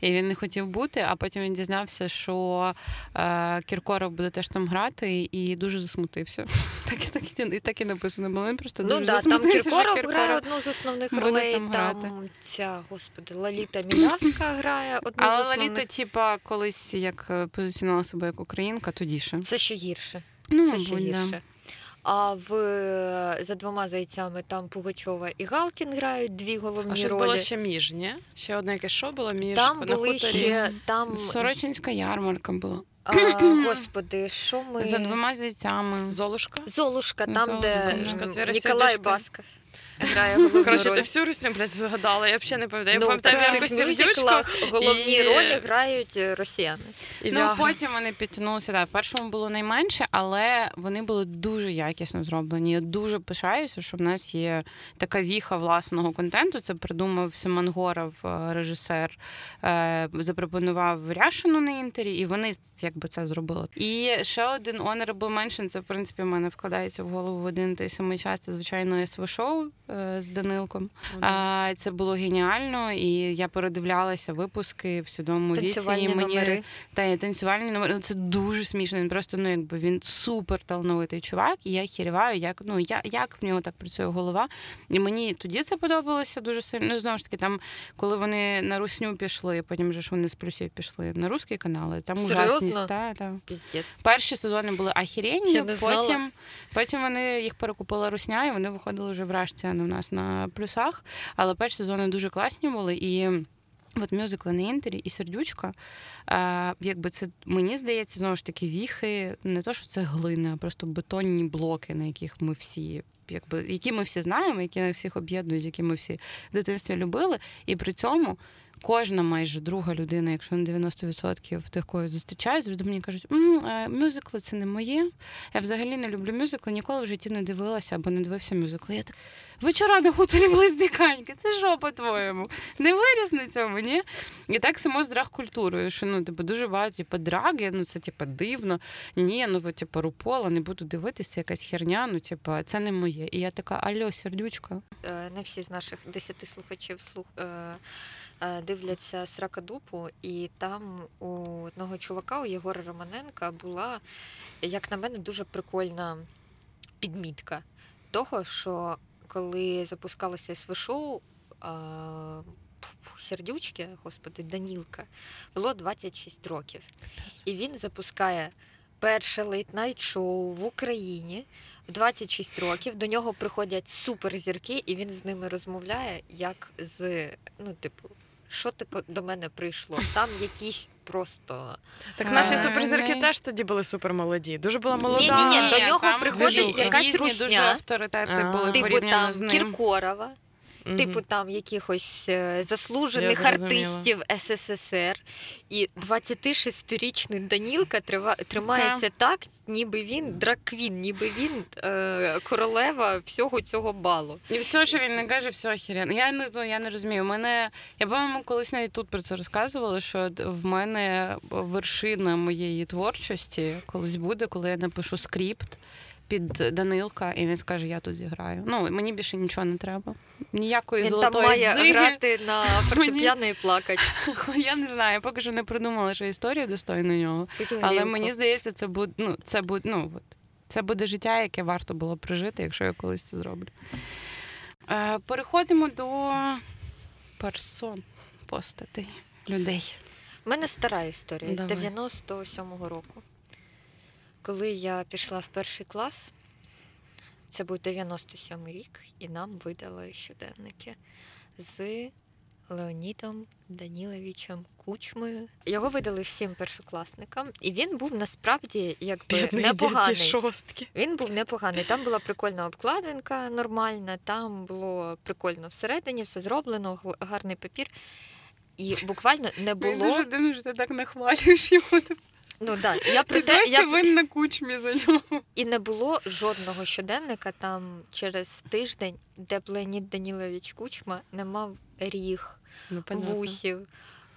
і він не хотів бути. А потім він дізнався, що е, Кіркоров буде теж там грати, і дуже засмутився. Так і так і, і так і написано. Було він просто Ну дуже да, там. Кіркоров грає одну з основних ролей. там Там, ця господи, Лаліта Мілявська грає одну Але з основних. Лаліта, типа, колись як е, позиціонувала себе як українка, тоді ще. Це ще гірше. Ну, Це ще мабуть, да. А в за двома зайцями там Пугачова і Галкін грають дві головні А щось ролі. було ще між, ні? Ще одне яке шоу було між Там на були хуторі. ще там, Сорочинська ярмарка була. А, господи, що ми За двома зайцями. Золушка. Золушка, там, де Золушка, м, з Ніколай. Басков грає головну Коротше, роль. ти всю русню, блядь, згадала, я взагалі не пам'ятаю. Я ну, пам'ятаю так в цих мюзиклах головні і- ролі грають е, росіяни. і Ну, Віагру. потім вони підтягнулися. Так, в першому було найменше, але вони були дуже якісно зроблені. Я дуже пишаюся, що в нас є така віха власного контенту. Це придумав Симон Горов, е, режисер, е, запропонував Ряшину на інтері, і вони якби це зробили. І ще один honorable mention, це в принципі в мене вкладається в голову в один і той самий час. Це звичайно СВ-шоу е, з Данилком. А, це було геніально, і я передивлялася випуски в свідомому віці. І мені номери. та танцювальні номери. Ну, Це дуже смішно. Він просто ну якби він супер талановитий чувак, і я хіріваю, як ну я як в нього так працює голова. І мені тоді це подобалося дуже сильно. Ну знову ж таки, там коли вони на русню пішли, потім вже ж вони з плюсів пішли на русські канали. Там ужасність. Та, та. Піздець. Перші сезони були знала. потім, потім вони їх перекупила русня, і вони виходили вже в рашці, не в нас на плюсах. Але перші сезони дуже класні були. І от мюзикли на інтері і сердючка. А, якби це мені здається, знову ж таки, віхи, не то, що це глина, а просто бетонні блоки, на яких ми всі. Якби, які ми всі знаємо, які нас всіх об'єднують, які ми всі в дитинстві любили, і при цьому кожна майже друга людина, якщо не 90% тих, кого я завжди мені кажуть, «М, е, мюзикли це не моє. Я взагалі не люблю мюзикли, ніколи в житті не дивилася або не дивився мюзикли. Я так вечора на хуторі близніканьки, це що по-твоєму? Не виріс на цьому, ні? І так само з драг-культурою, що ну, типу, дуже багато типу, драги, ну це типу, дивно. Ні, ну ви, типу, рупола, не буду дивитися, якась херня, ну типу, це не моє. І я така, альо, сердючка. Е, Не всі з наших десяти слухачів слух е, е, дивляться Сракадупу, і там у одного чувака, у Єгора Романенка, була, як на мене, дуже прикольна підмітка того, що коли запускалося СВ-шоу, сердючки, господи, Данілка, було 26 років. І він запускає перше лейтнайт шоу в Україні в 26 років. До нього приходять суперзірки, і він з ними розмовляє як з, ну, типу, що ти до мене прийшло? Там якісь просто Так наші Е, суперзірки теж тоді були супермолоді. Дуже була молода. Ні-ні-ні, до нього приходить якась русня. дуже авторитети були типу порівняно там з ним. Кіркорова, Мгм. типу там якихось е, заслужених артистів СССР. І 26-річний Данілка трива- тримається так, ніби він драквін, ніби він е, королева всього цього балу. І все, що він не каже, все охеренно. Я не ну, я не розумію. Мене я по-моєму колись навіть тут про це розказувала. Що в мене вершина моєї творчості колись буде, коли я напишу скрипт під Данилка, і він скаже, я тут зіграю. Ну мені більше нічого не треба. Ніякої Він там золотої має дзиги. грати на фортепіано і плакати. Я не знаю, поки що не придумала ще історію достойну нього. Але мені здається, це буде, ну, це буде, ну, от, це буде життя, яке варто було прожити, якщо я колись це зроблю. Е, переходимо до персон, постатей, людей. У мене стара історія Давай. з 97-го року. Коли я пішла в перший клас, це був 97-й рік, і нам видали щоденники з Леонідом Даніловичем Кучмою. Його видали всім першокласникам, і він був насправді якби Бідний непоганий. шостки. Він був непоганий. Там була прикольна обкладинка нормальна, там було прикольно всередині, все зроблено, гарний папір. І буквально не Мені було. дуже дивно, що ти так нахвалюєш його. Ну да, я про те, я... винна кучмі за нього. і не було жодного щоденника там через тиждень, де б Леонід Данілович Кучма не мав ріг, Ну, вусів,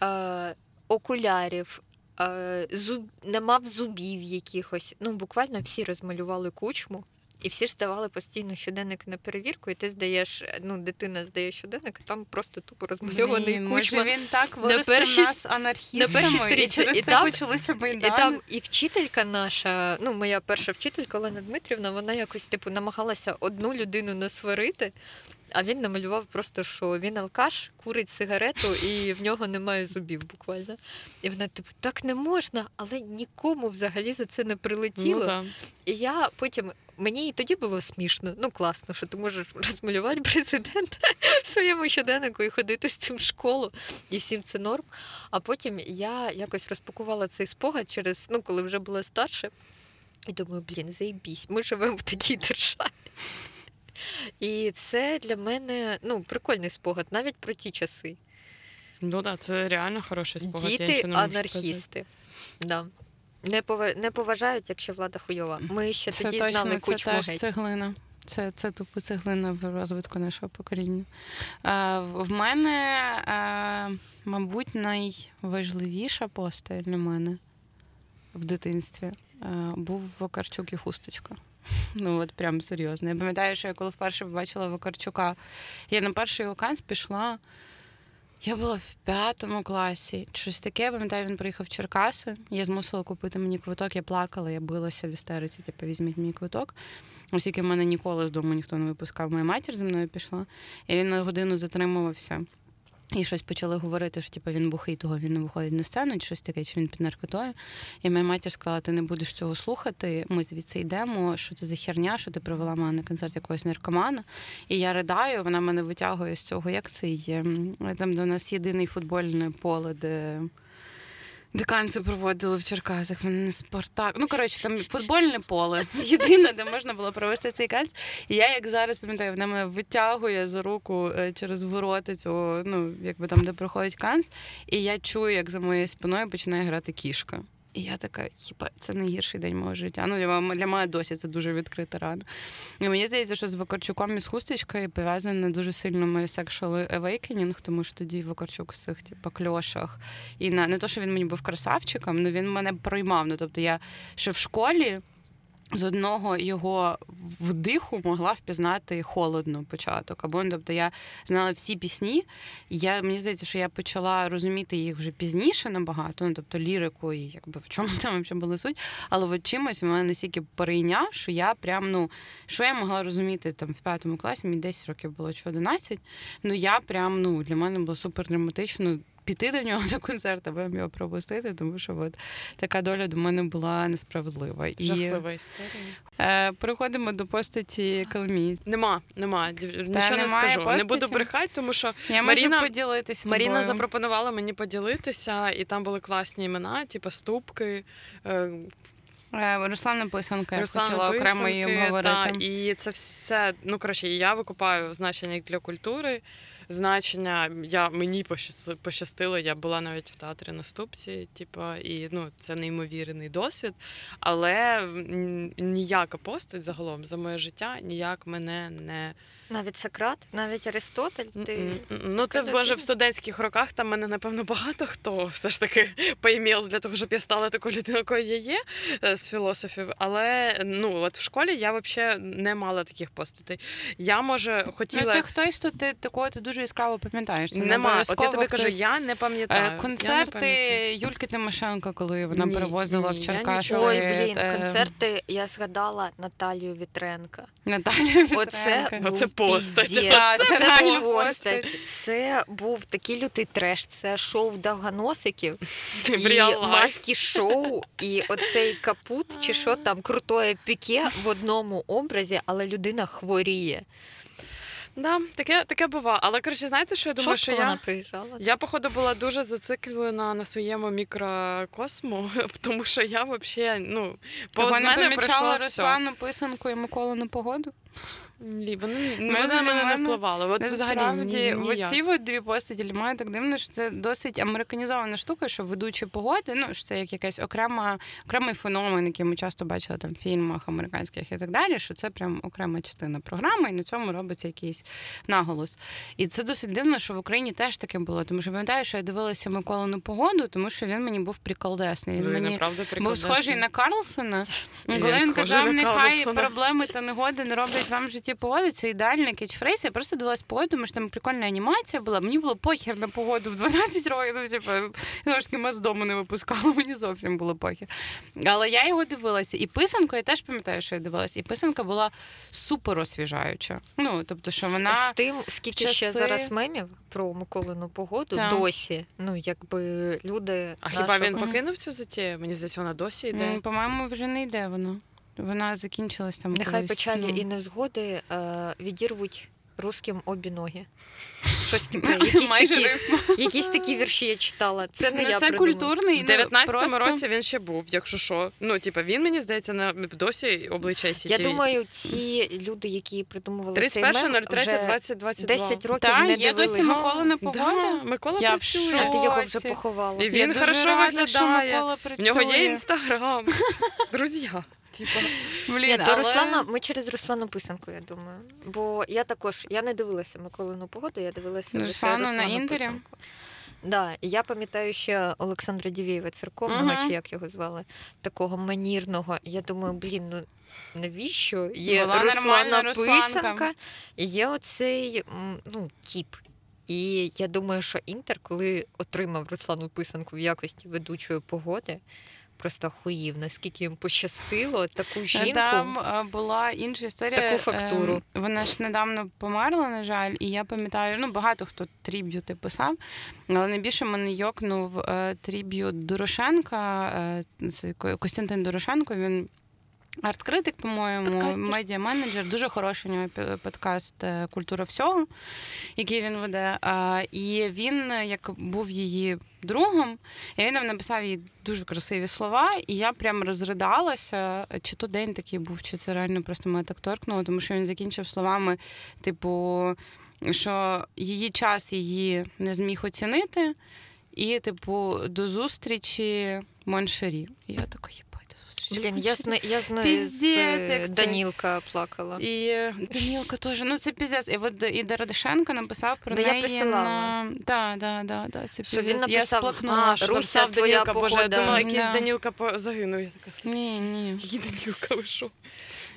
е- окулярів, е- зуб... не мав зубів якихось. Ну, буквально всі розмалювали кучму. І всі ж здавали постійно щоденник на перевірку, і ти здаєш, ну, дитина здає щоденник, а там просто тупо розмальований Блін, кучма. Може він так на перші, нас анархістами, і через І це там- почалися І там і вчителька наша, ну моя перша вчителька Олена Дмитрівна, вона якось типу намагалася одну людину насварити, а він намалював просто, що він алкаш, курить сигарету і в нього немає зубів буквально. І вона, типу, так не можна, але нікому взагалі за це не прилетіло. Ну. І я потім. Мені і тоді було смішно, ну класно, що ти можеш розмалювати президента в своєму щоденнику і ходити з цим в школу, і всім це норм. А потім я якось розпакувала цей спогад через, ну, коли вже була старше, і думаю, блін, заїбісь, ми живемо в такій державі. І це для мене ну, прикольний спогад, навіть про ті часи. Ну так, це реально хороший спогад. Діти анархісти. Да. Не, пова- не поважають, якщо влада хуйова. Ми ще Це тоді точно, знали це кучму теж геть. цеглина. Це, це тупо цеглина в розвитку нашого покоління. Е, в мене, е, мабуть, найважливіша постать для мене в дитинстві е, був Вакарчук і хусточка. Ну, от прям серйозно. Я пам'ятаю, що я коли вперше побачила Вакарчука, я на перший ваканс пішла. Я була в п'ятому класі. Щось таке, я пам'ятаю, він приїхав в Черкаси. Я змусила купити мені квиток, я плакала, я билася в істериці, типу, візьміть мій квиток. Оскільки в мене ніколи з дому ніхто не випускав. Моя матір зі мною пішла, і він на годину затримувався. І щось почали говорити, що типу, він бухий, того він не виходить на сцену, чи щось таке, чи він під наркотою. І моя матір сказала: ти не будеш цього слухати, ми звідси йдемо, що це за херня, що ти привела мене на концерт якогось наркомана. І я ридаю, вона мене витягує з цього, як це є. Там, де у нас єдиний футбольне поле, де. Деканці проводили в Черкасах, вони Спартак. Ну, коротше, там футбольне поле. Єдине, де можна було провести цей канц. І я, як зараз пам'ятаю, вона мене витягує за руку е, через ворота цього, ну, якби там, де проходить канц, і я чую, як за моєю спиною починає грати кішка. І я така, хіба це найгірший день мого життя. Ну, для для мене досі це дуже відкрита рана. І мені здається, що з Вакарчуком і з хусточкою пов'язане дуже сильно моє sexual awakening, тому що тоді Вакарчук з цих типу, кльошах. І на не то, що він мені був красавчиком, але він мене проймав. Ну, тобто я ще в школі. З одного його вдиху могла впізнати холодно початок. Або ну, тобто я знала всі пісні. Я, мені здається, що я почала розуміти їх вже пізніше набагато, ну тобто лірику і якби в чому там взагалі була суть. Але от чимось мене настільки перейняв, що я прям, ну, що я могла розуміти там в п'ятому класі, мені 10 років було чи 11, ну я прям, ну, для мене було супер драматично піти до нього на концерт, або його пропустити, тому що от така доля до мене була несправедлива. І Жахлива історія. е, переходимо до постаті Коломії. Нема, нема. Нічого не скажу. Не буду брехати, тому що Я Маріна- можу поділитися. Маріна тобою. запропонувала мені поділитися, і там були класні імена, типу ступки, е, Е, Руслана Писанка, я Руслана хотіла окремо її обговорити. Та, і це все. Ну коротше, я викупаю значення для культури. Значення я мені пощастило. Я була навіть в театрі наступці, типу, і ну це неймовірний досвід. Але ніяка постать загалом за моє життя ніяк мене не Навіть Сократ, навіть Аристотель. Ти Ну, це може в студентських роках там мене, напевно, багато хто все ж таки поімів для того, щоб я стала такою людиною, якою я є е, з філософів. Але ну от в школі я взагалі не мала таких постатей. Я може Ну, це хтось, хто ти такого ти дуже яскраво пам'ятаєш. Це не Нема. От я тобі кажу, хтось. я не пам'ятаю. Е, Я не Концерти пам'ятаю. Юльки Тимошенко, коли вона Ні, перевозила ні, в Черкаси. Ой, блін, концерти. Я згадала Наталію Вітренка. Наталія Оце Вітренко. був Оце постать. Це, це це реально був постать. постать. Це був такий лютий треш. Це шоу довгоносиків і маски шоу, і оцей капут, чи що там крутое піке в одному образі, але людина хворіє. Да, таке, таке бува. Але коротше, знаєте, що я думаю, Що що вона я. приїжджала? Я, походу, була дуже зациклена на своєму мікрокосму, тому що я взагалі, ну, повз не мене пройшло помічала все. Руслану Писанку і Миколу на погоду? Ні, вони, Ми вони на мене не впливали. От взагалі Насправді, оці от дві постаті для мене так дивно, що це досить американізована штука, що ведучі погоди, ну що це як якась окрема, окремий феномен, який ми часто бачили там в фільмах американських і так далі. Що це прям окрема частина програми, і на цьому робиться якийсь наголос. І це досить дивно, що в Україні теж таке було. Тому що пам'ятаю, що я дивилася Миколу на погоду, тому що він мені був приколдесний. Він Ви мені був схожий на Карлсона. Коли він схожий казав, нехай проблеми та негоди не роблять вам в житті погоди, це ідеальний кетчфрейз. Я просто дивилась погоду, тому що там прикольна анімація була. Мені було похер на погоду в 12 років. Ну, типу, знову ж ми з дому не випускали, мені зовсім було похер. Але я його дивилася. І писанку, я теж пам'ятаю, що я дивилася. І писанка була супер освіжаюча. Ну, тобто, що вона. З тим, скільки ще зараз мемів про Миколину погоду, Так. досі. Ну, якби люди. А хіба він покинув цю затію? Мені здається, вона досі йде. По-моєму, вже не йде вона. Вона закінчилась там. Нехай колись, печалі ну. і невзгоди е, відірвуть русським обі ноги. Щось таке. Якісь Майже такі, якісь такі вірші я читала. Це не Ну, я це придумала. культурний. В ну, 19-му просто- році він ще був, якщо що. Ну, типа, він мені здається, на досі обличчя сіті. Я думаю, ці люди, цей придумували цей мем, 31.03.2022. вже 10 років Так, не є досі дивились. Миколина погода. Да, Микола Я працює. А ти його вже поховала. І він Я дуже хорошо рада, що виглядає. Микола В нього є інстаграм. Друзі. Типа. Блін, Ні, то але- Руслана, ми через Руслану Писанку, я думаю. Бо я також я не дивилася Миколину погоду, я дивилася Руслану на Інтері? Писанку. Да, і я пам'ятаю ще Олександра Дівєєва церковного, Мгм. чи як його звали, такого манірного. Я думаю, блін, ну навіщо? Є Була Руслана. Писанка, і є оцей ну, тіп. І я думаю, що Інтер, коли отримав Руслану Писанку в якості ведучої погоди, просто хуїв, наскільки їм пощастило таку жінку. Там е, була інша історія. Таку фактуру. Е, Вона ж недавно померла, на жаль, і я пам'ятаю, ну багато хто тріб'юти писав, але найбільше мене йокнув е, тріб'ют Дорошенка. е, Це Костянтин Дорошенко. Він. Арт-критик, по-моєму, Подкастер. медіа-менеджер. Дуже хороший у нього подкаст е, Культура всього, який він веде. І він, як був її другом, і він нам написав їй дуже красиві слова, і я прям розридалася. Чи то день такий був, чи це реально просто мене так торкнуло, тому що він закінчив словами, типу, що її час її не зміг оцінити, і, типу, до зустрічі Моншері. І я така. Блін, я Моншері». зна, я знаю, Піздець, як це. Данілка плакала. І е, Данілка теж, ну це піздець. І от і Дорадишенко написав про Да, я присилала. на... Да, да, да, да, це Що він написав, Я сплакнула. А, що Руся, твоя Данілка, боже, я думала, якийсь Да. Данілка загинув. Я така, Ні, ні. який Данілка, ви що?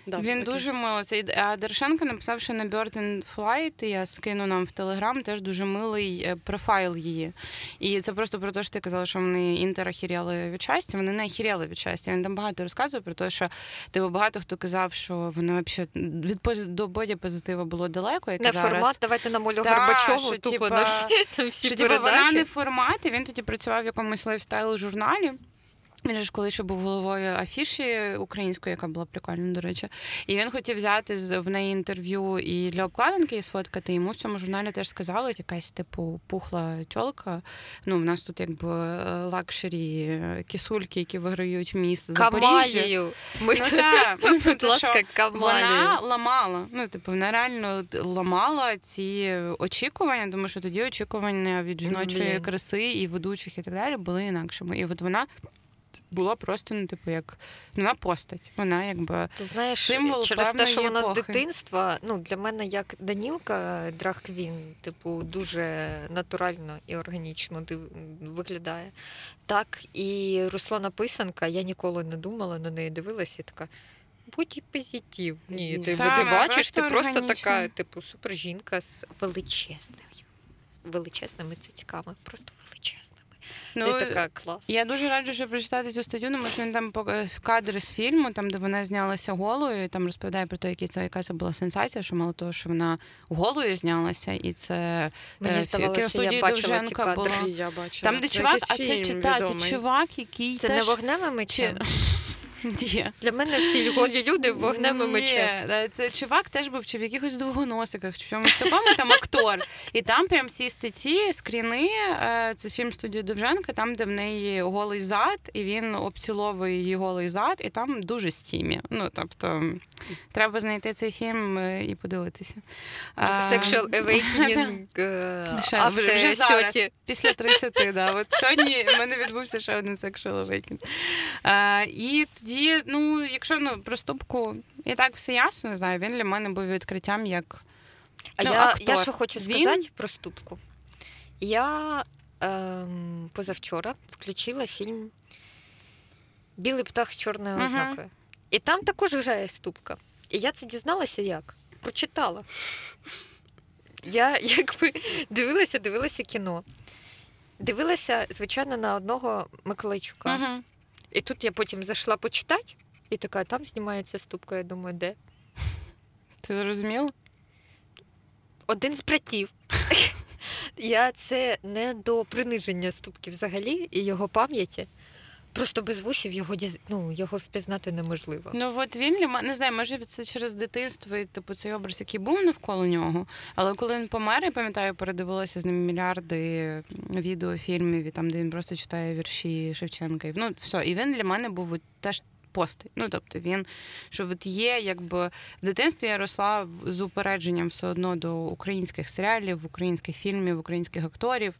Да, Він окей. дуже молодций. А Дорошенко написав, що на Bird and Flight, я скину нам в Телеграм, теж дуже милий е, профайл її. І це просто про те, що ти казала, що вони інтер охіряли від щастя. Вони не охіряли від щастя. Він там багато розказує про те, що типу, багато хто казав, що вони взагалі від пози- до боді позитива було далеко. Як Не зараз. формат, давайте нам Олю Та, Горбачову, що, тупо типа, на всі, там всі що типу, вона не формат, і він тоді працював в якомусь лайфстайл-журналі. Він ж коли ще був головою афіші української, яка була прикольна, до речі. І він хотів взяти в неї інтерв'ю і для обкладинки її сфоткати. Йому в цьому журналі теж сказали, якась типу пухла тьолка. Ну, в нас тут якби е, luxury е, кисульки, які виграють міс Запоріжжя. Ми Ну, тут, та, ну, тобто, ласка, Вона ламала. Ну, типу, вона реально ламала ці очікування, тому що тоді очікування від жіночої краси і ведучих і так далі були інакшими. І от вона була просто, ну, типу, як вона постать. Вона якби Ти знаєш, Символ через те, що вона з дитинства, ну для мене як Данілка Драг-квін, типу, дуже натурально і органічно виглядає. Так і Руслана Писанка, я ніколи не думала, на неї дивилася і така. Будь позитив. Ні, ти, Та, ти бачиш, ти просто органічна. така, типу, супер жінка з величезною, величезними цицьками, просто величезними. Ну, ти така клас. Я дуже раджу, що прочитати цю статтю, тому що він там пок- кадри з фільму, там де вона знялася голою, і там розповідає про те, які це яка це була сенсація, що мало того, що вона голою знялася, і це е, кіностудії Довженка була. Я бачила. Там, де Це чувак, а це, фільм чи- та, це чувак, який Це теж... не вогневими мечем? Ні. Для мене всі голі люди вогневим мечем. Ні, е, це чувак теж був чи в якихось довгоносиках, чи в чомусь такому там актор. І там прям всі статті, скріни, е, це фільм студії Довженка, там, де в неї голий зад, і він обціловує її голий зад, і там дуже стімі. Ну, тобто, треба знайти цей фільм е, і подивитися. Sexual Awakening е, вже, зараз, після 30, да. От сьогодні в мене відбувся ще один sexual awakening. І тоді, ну, якщо ну, про ступку, і так все ясно, не знаю, він для мене був відкриттям як. А Ну, я, я що хочу Він- сказати про ступку. Я ем, позавчора включила фільм Білий птах з чорною ознакою. І там також грає ступка. І я це дізналася як? Прочитала. Я якби дивилася, дивилася кіно. Дивилася, звичайно, на одного Миколайчука. Угу. І тут я потім зайшла почитати, і така, там знімається ступка. Я думаю, де? Ти зрозумів? Один з братів. Я це не до приниження ступки взагалі і його пам'яті. Просто без вусів його діз... ну, його впізнати неможливо. Ну от він для мене не знаю, може це через дитинство і типу цей образ, який був навколо нього. Але коли він помер, я пам'ятаю, передивилася з ним мільярди відеофільмів, і там, де він просто читає вірші Шевченка. І, Ну все, і він для мене був от теж. Постать. Ну, тобто він, що от є, якби в дитинстві я росла з упередженням все одно до українських серіалів, українських фільмів, українських акторів.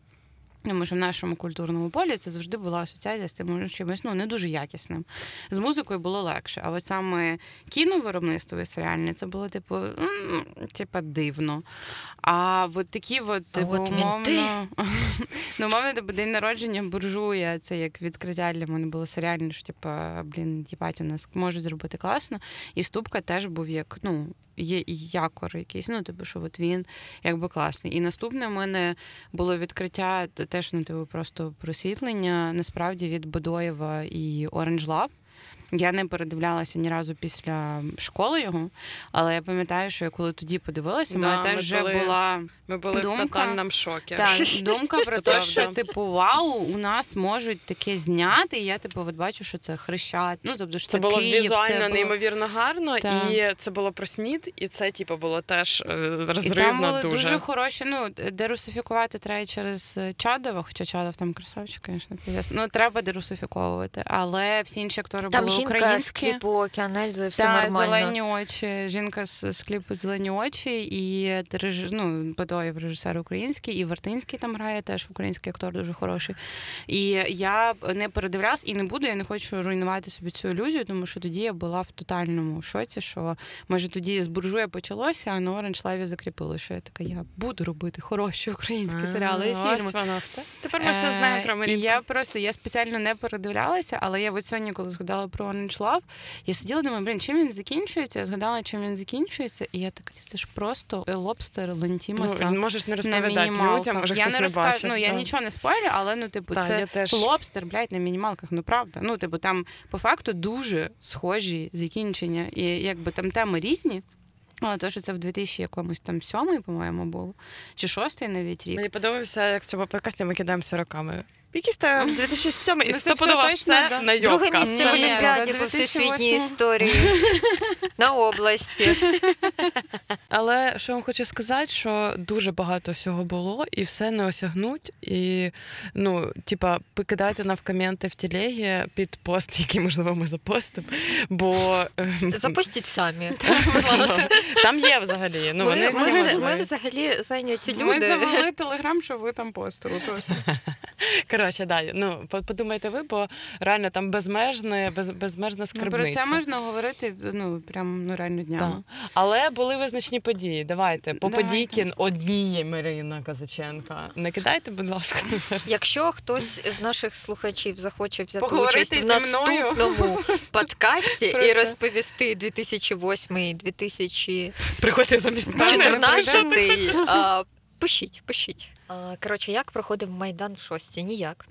Тому що в нашому культурному полі це завжди була асоціація з тим чимось ну, не дуже якісним. З музикою було легше, а от саме кіновиробництво і серіальне це було типу, м, типа дивно. А от такі от, А типу, от умовно, ну, умовно, типу, день народження буржуя, це як відкриття для мене було серіальне, що типа, блін, їбать, у нас можуть зробити класно. І ступка теж був як, ну. Є якор якийсь, ну типу, що от він якби класний. І наступне в мене було відкриття теж ну, типу, просто просвітлення насправді від Бодоєва і Orange Love. Я не передивлялася ні разу після школи його, але я пам'ятаю, що я коли тоді подивилася, Да, мене ми теж вже були- була Ми були Думка. в тотальному шокі. та, думка про те, що типу вау, у нас можуть таке зняти. І я типу от бачу, що це хрещат. Ну тобто що це, Це було Київ, візуально це було... неймовірно гарно, Так. і це було про снід, і це типу було теж е, І там розривно були дуже. дуже хороші. Ну, дерусифікувати треба через Чадова, хоча Чадов там красавчик, звісно. Ну, треба дерусифіковувати. Але всі інші актори Там були жінка з кліпу Океанельзи, все Та, нормально. зелені очі, жінка з, з кліпу зелені очі, і реж... ну, Бадоєв режисер український, і Вартинський там грає теж український актор дуже хороший. І я не передивлялась і не буду, я не хочу руйнувати собі цю ілюзію, тому що тоді я була в тотальному шоці, що може тоді з буржуя почалося, а на Orange Live закріпили, що я така, я буду робити хороші українські серіали і фільми. Ось воно все. Тепер ми все знаємо про Е, І я просто я спеціально не передивлялася, але я от сьогодні, коли згадала про Orange Love. Я сиділа, думаю, блін, чим він закінчується? Я згадала, чим він закінчується, і я така, це ж просто лобстер Лантімаса. Ну, можеш не розповідати людям, може я хтось не не розкажу, ну я нічого не спойлю, але ну, типу, Так, це теж. лобстер, блядь, на мінімалках. Ну правда. Ну, типу, там по факту дуже схожі закінчення, і якби там теми різні. Але то, що це в 2000 якомусь там сьомий, по-моєму, було, чи шостий навіть рік. Мені подобався, як в цьому подкасті ми кидаємося роками. Якийсь там 2007 і Ну, це стопудово все все да. на Друге місце в Олімпіаді по всесвітній історії на області. Але що я вам хочу сказати, що дуже багато всього було, і все не осягнуть. І ну, типа, покидайте нам в коменти в телегі під пост, який можливо ми запостимо. Бо ем, Запустіть самі. там є взагалі. Ну, Ми, вони ми, ми взагалі зайняті Ми завели телеграм, щоб ви там постили просто. Коротше, да, ну по- подумайте ви, бо реально там безмежне, без, безмежна Ну, про це можна говорити ну прям ну реально днями. Так. Але були визначні події. Давайте по Давайте. подійки однієї Марина Казаченка. Не кидайте, будь ласка, зараз. Якщо хтось з наших слухачів захоче взяти Поговорити участь в наступному подкасті і розповісти 2008-2014, Приходьте замість мене. пишіть, пишіть. Коротше, як проходив Майдан в шості? Ніяк.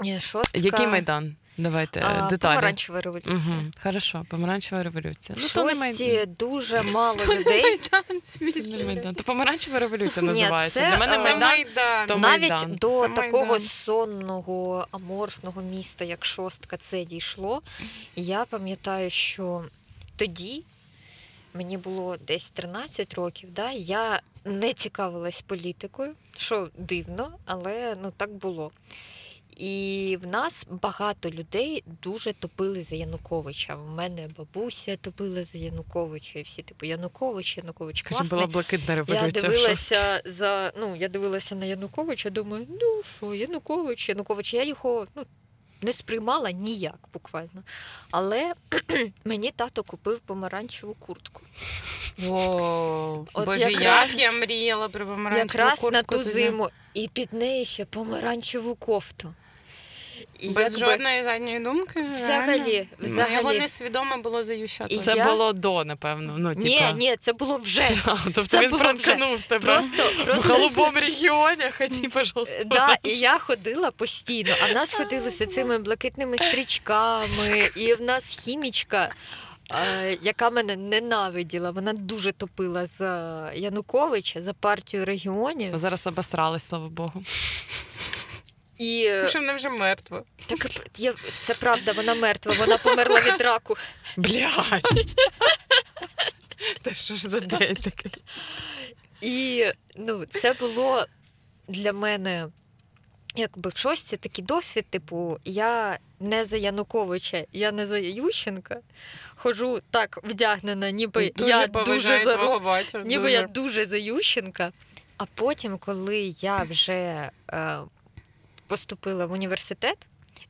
Ні, Шостка, Який майдан? Давайте а, деталі. Помаранчева революція. Угу. Хорошо, помаранчева революція. В Ну, то не майдан. дуже мало людей. Майдан, в Не майдан. То помаранчева революція Ні, називається. це, Для мене е, Це майдан. Майдан. то Навіть Майдан. до Це такого Майдан. сонного аморфного міста, як шостка, це дійшло. Я пам'ятаю, що тоді мені було десь 13 років, да, я не цікавилась політикою, що дивно, але ну так було. І в нас багато людей дуже топили за Януковича. В мене бабуся топила за Януковича, і всі типу Янукович, Янукович класний. була блакитна Я революція. в дивилася за ну я дивилася на Януковича. Думаю, ну що, Янукович, Янукович. Я його ну не сприймала ніяк, буквально. Але мені тато купив помаранчеву куртку. Воу. От Боже, якраз- як я мріяла про помаранчеву Якраз куртку на ту зиму, і під неї ще помаранчеву кофту. І Без якби жодної задньої думки. Взагалі, реально? взагалі. Його несвідомо було зающати. Це я- було до, напевно. Ну, ні, типа. ні, це було вже. Тобто Це він пранканув тебе Просто, в просто голубому регіоні. Ході, пожалуйста. Да, і я ходила постійно, а в нас ходили з цими блакитними стрічками, і в нас хімічка. е, Яка мене ненавиділа, вона дуже топила за Януковича, за партію регіонів. Зараз обосралась, слава Богу. І е, Що вона вже мертва. так, я, це правда, вона мертва, вона померла від раку. Блядь. Та що ж за день такий? І ну, це було для мене якби в шості такий досвід, типу, я не за Януковича, я не за Ющенка. Хожу так вдягнена, ніби я дуже за батю. ніби я дуже за Ющенка. А потім, коли я вже е, поступила в університет,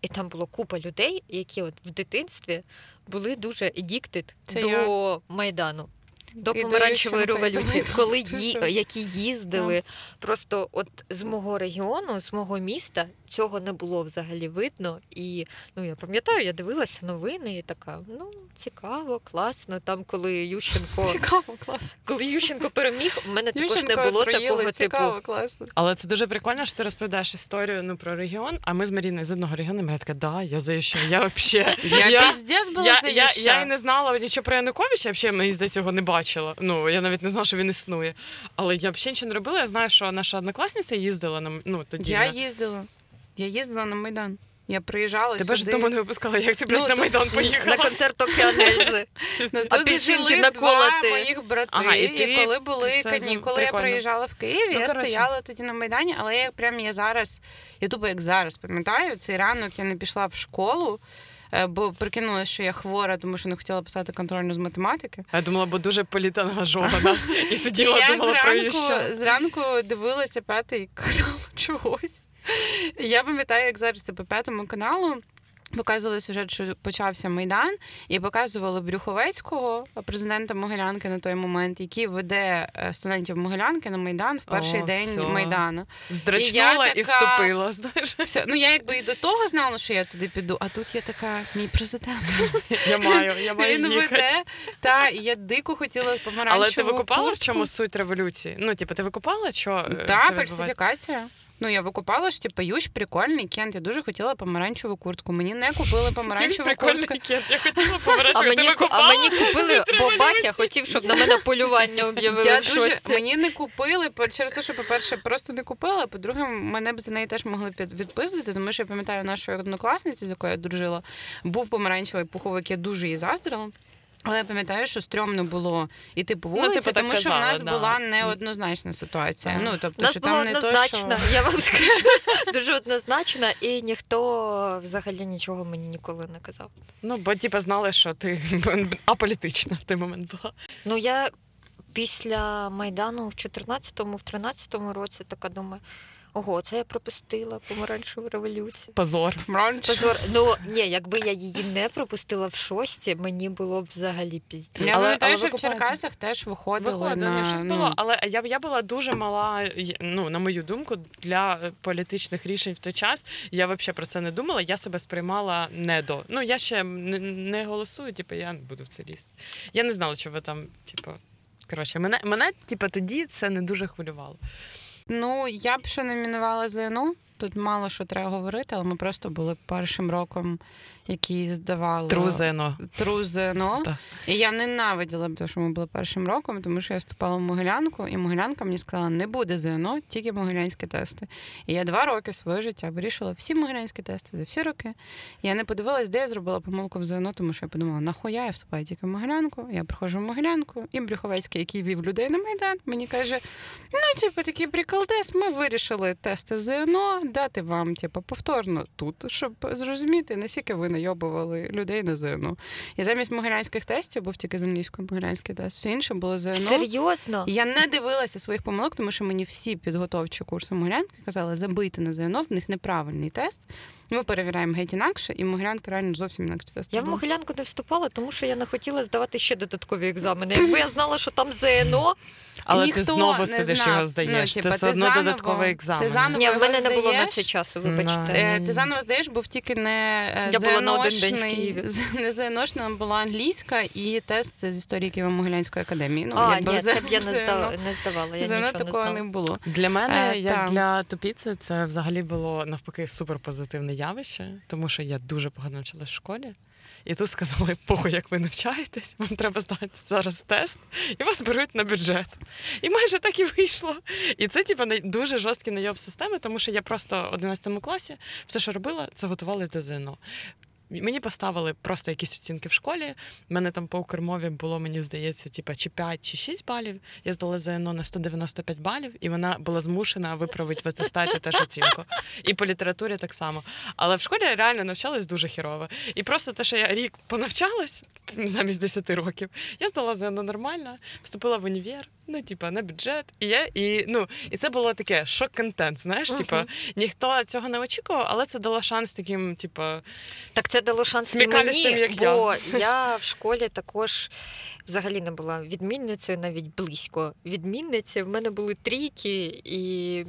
і там було купа людей, які от в дитинстві були дуже addicted Це до я. Майдану. До І помаранчевої революції, коли ї, які їздили просто от з мого регіону, з мого міста, цього не було взагалі видно. І ну я пам'ятаю, я дивилася новини і така: ну цікаво, класно. Там, коли Ющенко, Цікаво, класно. коли Ющенко переміг, в мене також Ющенко не було отруїли, такого типу. Цікаво, класно. Але це дуже прикольно, що ти розповідаєш історію ну, про регіон, а ми з Маріною з одного регіону, і Марія така, да, я за що, я взагалі. Я, піздець була я, за я, Юща. я і не знала нічого про Януковича, взагалі, мені здається, цього не бачила. Ну, я навіть не знала, що він існує. Але я взагалі нічого не робила. Я знаю, що наша однокласниця їздила на ну, тоді. Я на- їздила. Я їздила на Майдан. Я приїжджала Тебе ж сюди. вдома не випускала, як ти блядь, Ну, на Майдан поїхала. На концерт Океанельзи. Ну, А жили наколоти. два моїх брати, Ага, і і, коли були це канікули, я приїжджала в Київ, Ну, я коротше. стояла тоді на Майдані, але я прям я зараз, я тупо як зараз пам'ятаю, цей ранок я не пішла в школу, е, бо прикинула, що я хвора, тому що не хотіла писати контрольну з математики. Я думала, бо дуже політангажована. І І сиділа, я думала про зранку, що. зранку дивилася п'ятий канал чогось. Я пам'ятаю, як зараз це по п'ятому каналу. Показували сюжет, що почався майдан, і показували Брюховецького, президента Могилянки на той момент, який веде е, студентів Могилянки на майдан в перший О, день всьо. майдану. Здрачнула І і, я така- вступила. Знаєш, Все, ну я якби і до того знала, що я туди піду, а тут є така мій президент. я маю, я маю Він їхати. веде. Та і я дико хотіла помаранчеву Але ти викупала, в чому суть революції? Ну, типу, ти викупала, що е, Так, фальсифікація. Ну, я викупала, що типу, ющ прикольний кент. Я дуже хотіла помаранчеву куртку. Мені не купили помаранчеву куртку. Я хотіла А мені, а мені купили, бо батя хотів, щоб на мене полювання об'явили Я в дуже, мені не купили через те, що, по-перше, просто не купила. а По-друге, мене б за неї теж могли відпиздити, тому що я пам'ятаю нашої однокласниці, з якою я дружила, був помаранчевий пуховик, я дуже її заздрила. Але я пам'ятаю, що стрьомно було іти по вулиці, типу, так тому що в нас да. була неоднозначна ситуація. Так. Ну, тобто, нас що була там не то, однозначна, що... я вам скажу, дуже однозначна, і ніхто взагалі нічого мені ніколи не казав. Ну, бо типу знали, що ти аполітична в той момент була. Ну я після Майдану в 14-му, в 13-му році така думаю. Ого, це я пропустила помаранчеву революцію. Позор. Позор. Ну ні, якби я її не пропустила в шості, мені було б взагалі піздець. Я Але- пам'ятаю, що в? Черкасах теж виходили, Виходило, на... щось було, але я, я була дуже мала, ну, на мою думку, для е, політичних рішень в той час. Я взагалі про це не думала. Я себе сприймала не до. Ну, я ще не, не голосую, типу, я не буду в це лізти. Я не знала, що ви там, типу. Коротше, мене, мене типу, тоді це не дуже хвилювало. Ну, я б ще номінувала ЗНУ. Тут мало що треба говорити, але ми просто були першим роком, який здавали Трузено. Тру ЗНО. І я ненавиділа б те, що ми були першим роком, тому що я вступала в Могилянку, і Могилянка мені сказала, не буде ЗНО, тільки могилянські тести. І я два роки свого життя вирішила всі могилянські тести за всі роки. Я не подивилась, де я зробила помилку в ЗНО, тому що я подумала, нахуя я вступаю тільки в Могилянку, я приходжу в Могилянку, і Брюховецький, який вів людей на Майдан, мені каже: ну, типу, такий приколдес, ми вирішили тести ЗНО, дати вам, типу, повторно тут, щоб зрозуміти, наскільки ви найобували людей на ЗНО. І замість могилянських тестів був тільки з англійською могилянський тест. Все інше було ЗНО. Серйозно? Я не дивилася своїх помилок, тому що мені всі підготовчі курси Могилянки казали, забийте на ЗНО, в них неправильний тест. Ми перевіряємо геть інакше, і Могилянка реально зовсім інакше тест. Я в. Могилянку не вступала, тому що я не хотіла здавати ще додаткові екзамени. Якби я знала, що там ЗНО, Але Ніхто ти знову не сидиш знав. його Ну, здаєш. типа, це все одно заново- додатковий екзамен. ти заново- ні, в мене не було на здаєш? це часу, Ну, вибачте. Е, Ти заново здаєш, був тільки не е, Я була на один день в Києві. Не ЗНОшна, була англійська і тест з історії Києво-Могилянської академії. Ну, а, якби ні, це б я не, не здавала, я ЗНО нічого такого знала. не було. Для мене, Е, як там. для тупіці, це взагалі було навпаки суперпозитивне явище, тому що я дуже погано вчилась в школі. І тут сказали, похуй, як ви навчаєтесь, вам треба здати зараз тест, і вас беруть на бюджет. І майже так і вийшло. І це, типу, дуже жорсткий найоб системи, тому що я просто в 11 класі все, що робила, це готувалась до ЗНО. Мені поставили просто якісь оцінки в школі. У мене там по укрмові було, мені здається, типа, чи 5, чи 6 балів. Я здала ЗНО на 195 балів, і вона була змушена виправити в атестаті теж оцінку. І по літературі так само. Але в школі я реально навчалась дуже хірово. І просто те, що я рік понавчалась замість 10 років, я здала ЗНО нормально, вступила в універ, ну, типа, на бюджет. І я, і, ну, і це було таке шок-контент, знаєш, Мгм. типа, ніхто цього не очікував, але це дало шанс таким, типа, Так це дало шанс і мені, як бо я. в школі також взагалі не була відмінницею, навіть близько відмінниці. В мене були трійки, і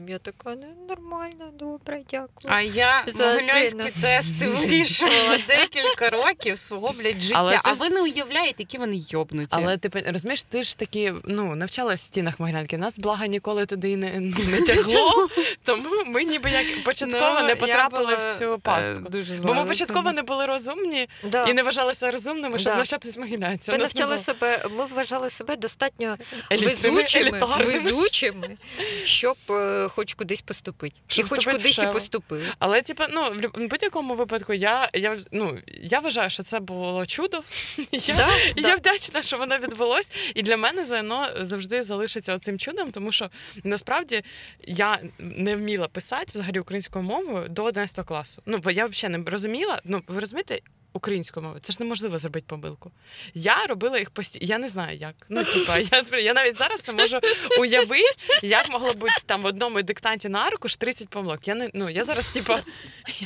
я така, ну нормально, добре, дякую. А я За могилянські тести вирішувала декілька років свого блядь, життя. Але ти- А ви не уявляєте, які вони йобнуті. Але ти розумієш, ти ж таки ну навчалась в стінах Могилянки. Нас блага ніколи туди не, ну, не тягло. Тому ми ніби як початково Ну, не потрапили була, в цю е, пастку. Дуже Бо ми початково не були розумні Да. і не вважалися розумними, щоб Да. навчатись Могилянці. Ми навчали себе, ми вважали себе достатньо елітними, везучими, елітарними. везучими, щоб е, хоч кудись поступити. Щоб і хоч вступити в кудись і поступив. Але типу, ну в люб- в будь-якому випадку я, я ну я вважаю, що це було чудо. Я, Да, і да. я вдячна, що воно відбулось. І для мене ЗНО завжди залишиться оцим чудом, тому що насправді я не вміла писати взагалі українською мовою до 11 класу. Ну бо я взагалі не розуміла. Ну ви розумієте, українською мовою. Це ж неможливо зробити помилку. Я робила їх постійно. Я не знаю як. Ну, типа, я, я навіть зараз не можу уявити, як могло бути там в одному диктанті на аркуш 30 помилок. Я не ну я зараз, типа,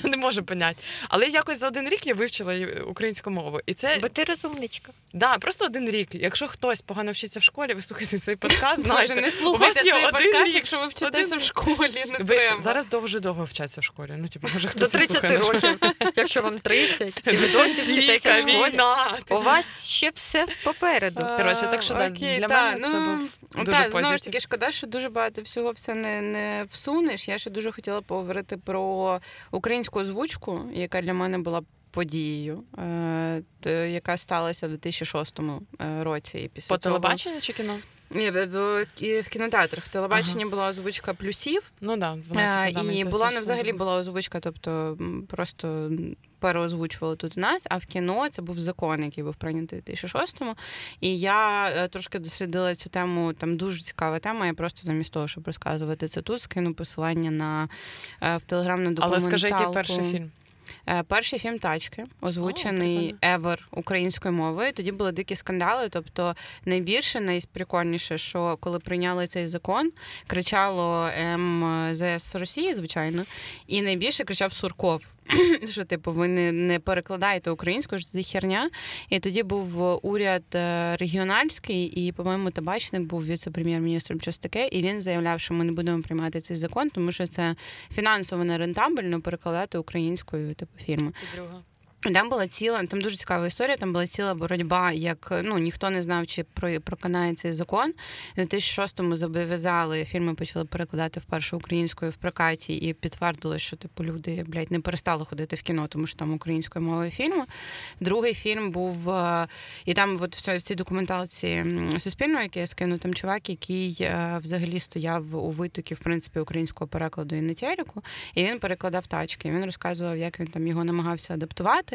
я не можу поняти. Але якось за один рік я вивчила українську мову. І це Бо ти розумничка. да, просто один рік. Якщо хтось погано вчиться в школі, ви слухаєте цей подкаст, знаєте, не слухайте цей один подкаст, рік. якщо ви вчитеся Один в школі. Не Ви треба. зараз дуже довго вчаться в школі. Ну, типу, може До хтось 30 слухає років, якщо вам 30, і ви досі вчитеся в школі. війна. У вас ще все попереду. Коротше, так що, Окей, для та, мене це ну, був дуже та, знову ж таки, шкода, що дуже багато всього все не, не всунеш. Я ще дуже хотіла поговорити про українську озвучку, яка для мене була подією, е, яка сталася в 2006 е, році. І після По цього... телебаченню чи кіно? Ні, в, в, в кінотеатрах. В телебаченні була озвучка плюсів. Ну да, Е, вона, типу, да, мені і була не взагалі була озвучка, тобто просто переозвучували тут у нас, а в кіно це був закон, який був прийнятий у 2006-му. І я е, трошки дослідила цю тему, там дуже цікава тема. Я просто замість того, щоб розказувати це тут, скину посилання на е, в телеграм на Але скажи, який перший фільм? Е, Перший фільм Тачки, озвучений ever українською мовою. Тоді були дикі скандали. Тобто, найбільше, найприкольніше, що коли прийняли цей закон, кричало МЗС Росії, звичайно, і найбільше кричав Сурков. Що, типу, ви не, не перекладаєте українською, що це херня. І тоді був уряд е, регіональський, і, по-моєму, табачник був віце-прем'єр-міністром щось таке, і він заявляв, що ми не будемо приймати цей закон, тому що це фінансово нерентабельно перекладати українською типу фільми. Там була ціла, там дуже цікава історія. Там була ціла боротьба, як ну ніхто не знав, чи про проканає цей закон. У 2006-му зобов'язали фільми, почали перекладати вперше українською в прокаті, і підтвердили, що типу люди блядь, не перестали ходити в кіно, тому що там українською мовою фільми. Другий фільм був е, і там, от в цій, документалці суспільного, яке я скину, там чувак, який е, взагалі стояв у витокі, в принципі, українського перекладу і на і він перекладав тачки. Він розказував, як він там його намагався адаптувати.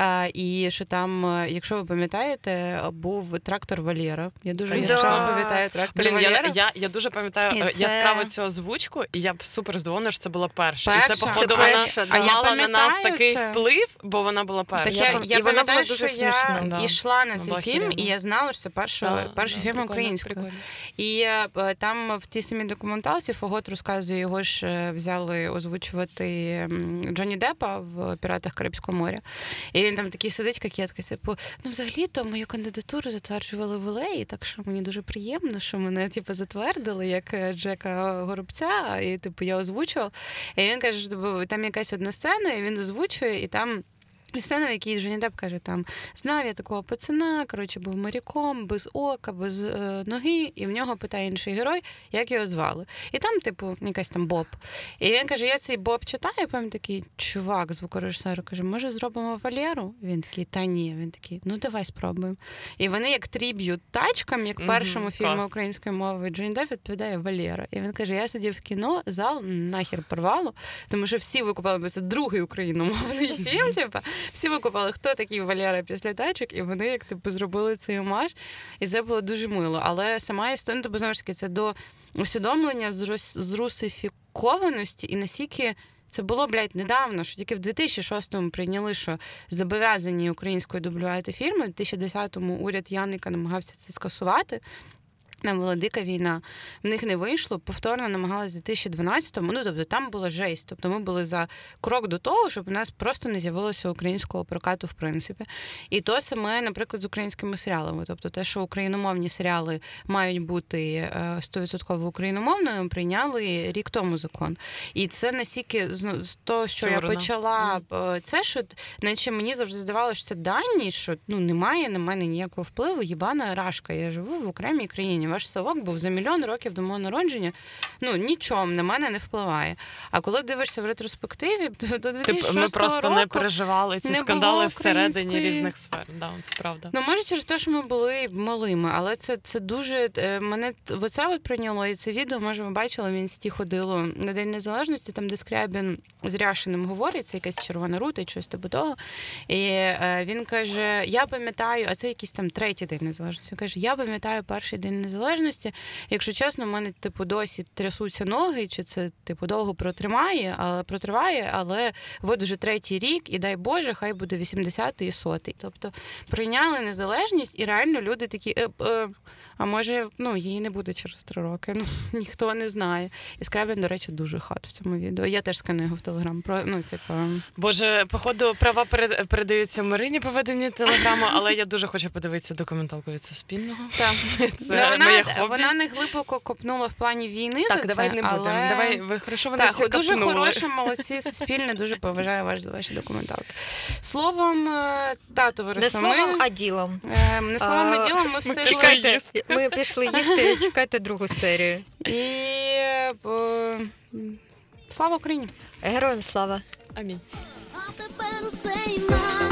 Е, І що там, е, якщо ви пам'ятаєте, був трактор Валєра. Я дуже яскраво Да. пам'ятаю трактор Блін, я, Валєра. я, я дуже пам'ятаю е, це- яскраво цю озвучку, і я б супер здивована, що це була перша. І Перша? це, Це походу, вона перша, А да. мала на нас такий це. вплив, бо вона була перша. Так Я я, я і вона була дуже що я смішна. Да. йшла на цей фільм, і я знала, що це перший, Да, перший да, фільм прикольно, українською. І е, там в тій самій документалці Фогот розказує, його ж взяли озвучувати Джонні Деппа в Піратах Карибського моря. І він там такий сидить, кокетка, типу, ну взагалі-то мою кандидатуру затверджували в Олеї, так що мені дуже приємно, що мене типу, затвердили як е, Джека Горобця, і типу я озвучував. І він каже, що типу, там якась одна сцена, і він озвучує, і там. Сцена, в якій Джонні Депп каже, там знав я такого пацана, коротше, був моряком, без ока, без е, ноги, і в нього питає інший герой, як його звали. І там, типу, якась там Боб. І він каже: я цей Боб читаю, потім такий чувак, звукорежисер, каже, може, зробимо Валєру? Він такий, та ні. Він такий, ну давай спробуємо. І вони як тріб'ют тачкам, як першому фільму клас. української мови, Джонні Депп відповідає Валєра. І він каже: я сидів в кіно, зал нахер порвало, тому що всі викупали, бо це другий україномовний фільм. Типу, всі викупали, хто такий Валера після тачок, і вони як типу зробили цей омаж. І це було дуже мило. Але сама історія, тобто, знову ж таки, це до усвідомлення зрусифікованості і наскільки. Це було, блядь, недавно, що тільки в 2006-му прийняли, що зобов'язані українською дублювати фільми. В 2010-му уряд Яника намагався це скасувати. Там була дика війна, в них не вийшло. Повторно намагалися в 2012-му. Ну тобто там була жесть. Тобто ми були за крок до того, щоб у нас просто не з'явилося українського прокату, в принципі. І то саме, наприклад, з українськими серіалами. Тобто, те, що україномовні серіали мають бути е, 100% україномовними, прийняли рік тому закон. І це настільки з з того, що я почала е, це, що наче мені завжди здавалося, що це дані, що ну немає на мене ніякого впливу. Єбана рашка. Я живу в окремій країні. Ваш совок був за мільйон років до мого народження. Ну нічом на мене не впливає. А коли дивишся в ретроспективі, то до 2006 Типу, ми просто року, не переживали ці не скандали всередині української- різних сфер. Да, це правда. Ну, може, через те, що ми були малими, але це, це дуже е, мене т- оце от прийняло. І це відео, може, ви бачили, він сті ходило на День Незалежності, там, де Скрябін з Ряшиним говорить, це якась червона рута і щось типу того. І е, він каже: Я пам'ятаю, а це якийсь там третій день незалежності. Він каже, я пам'ятаю перший день незалежності. Незалежності. Якщо чесно, в мене типу досі трясуться ноги, чи це типу довго протримає, але протриває, але от вже третій рік, і дай Боже, хай буде 80-й і 100-й. Тобто прийняли незалежність, і реально люди такі. Е, е, а може, ну її не буде через три роки. Ну ніхто не знає. І Скрябін, до речі, дуже хат в цьому відео. Я теж скину його в телеграм. Про ну, типу, Боже, походу, права перед- передаються Марині по веденню телеграму, але я дуже хочу подивитися документалку від Суспільного. Та. Це Ну, моє вона, хобі. вона не глибоко копнула в плані війни. за Так, давай це, не будемо. але... Давай ви хорошо всі Так, дуже копнули. хороше, молодці, суспільне, дуже поважаю ваші, ваші документалки. Словом, е, тато Не словом, а ділом. Е, Не словом, А, а ділом ми встигли. Чекайте, їсти. ми пішли їсти, чекайте другу серію. І е, слава Україні! Героям слава! Амінь. А тепер усе інакше.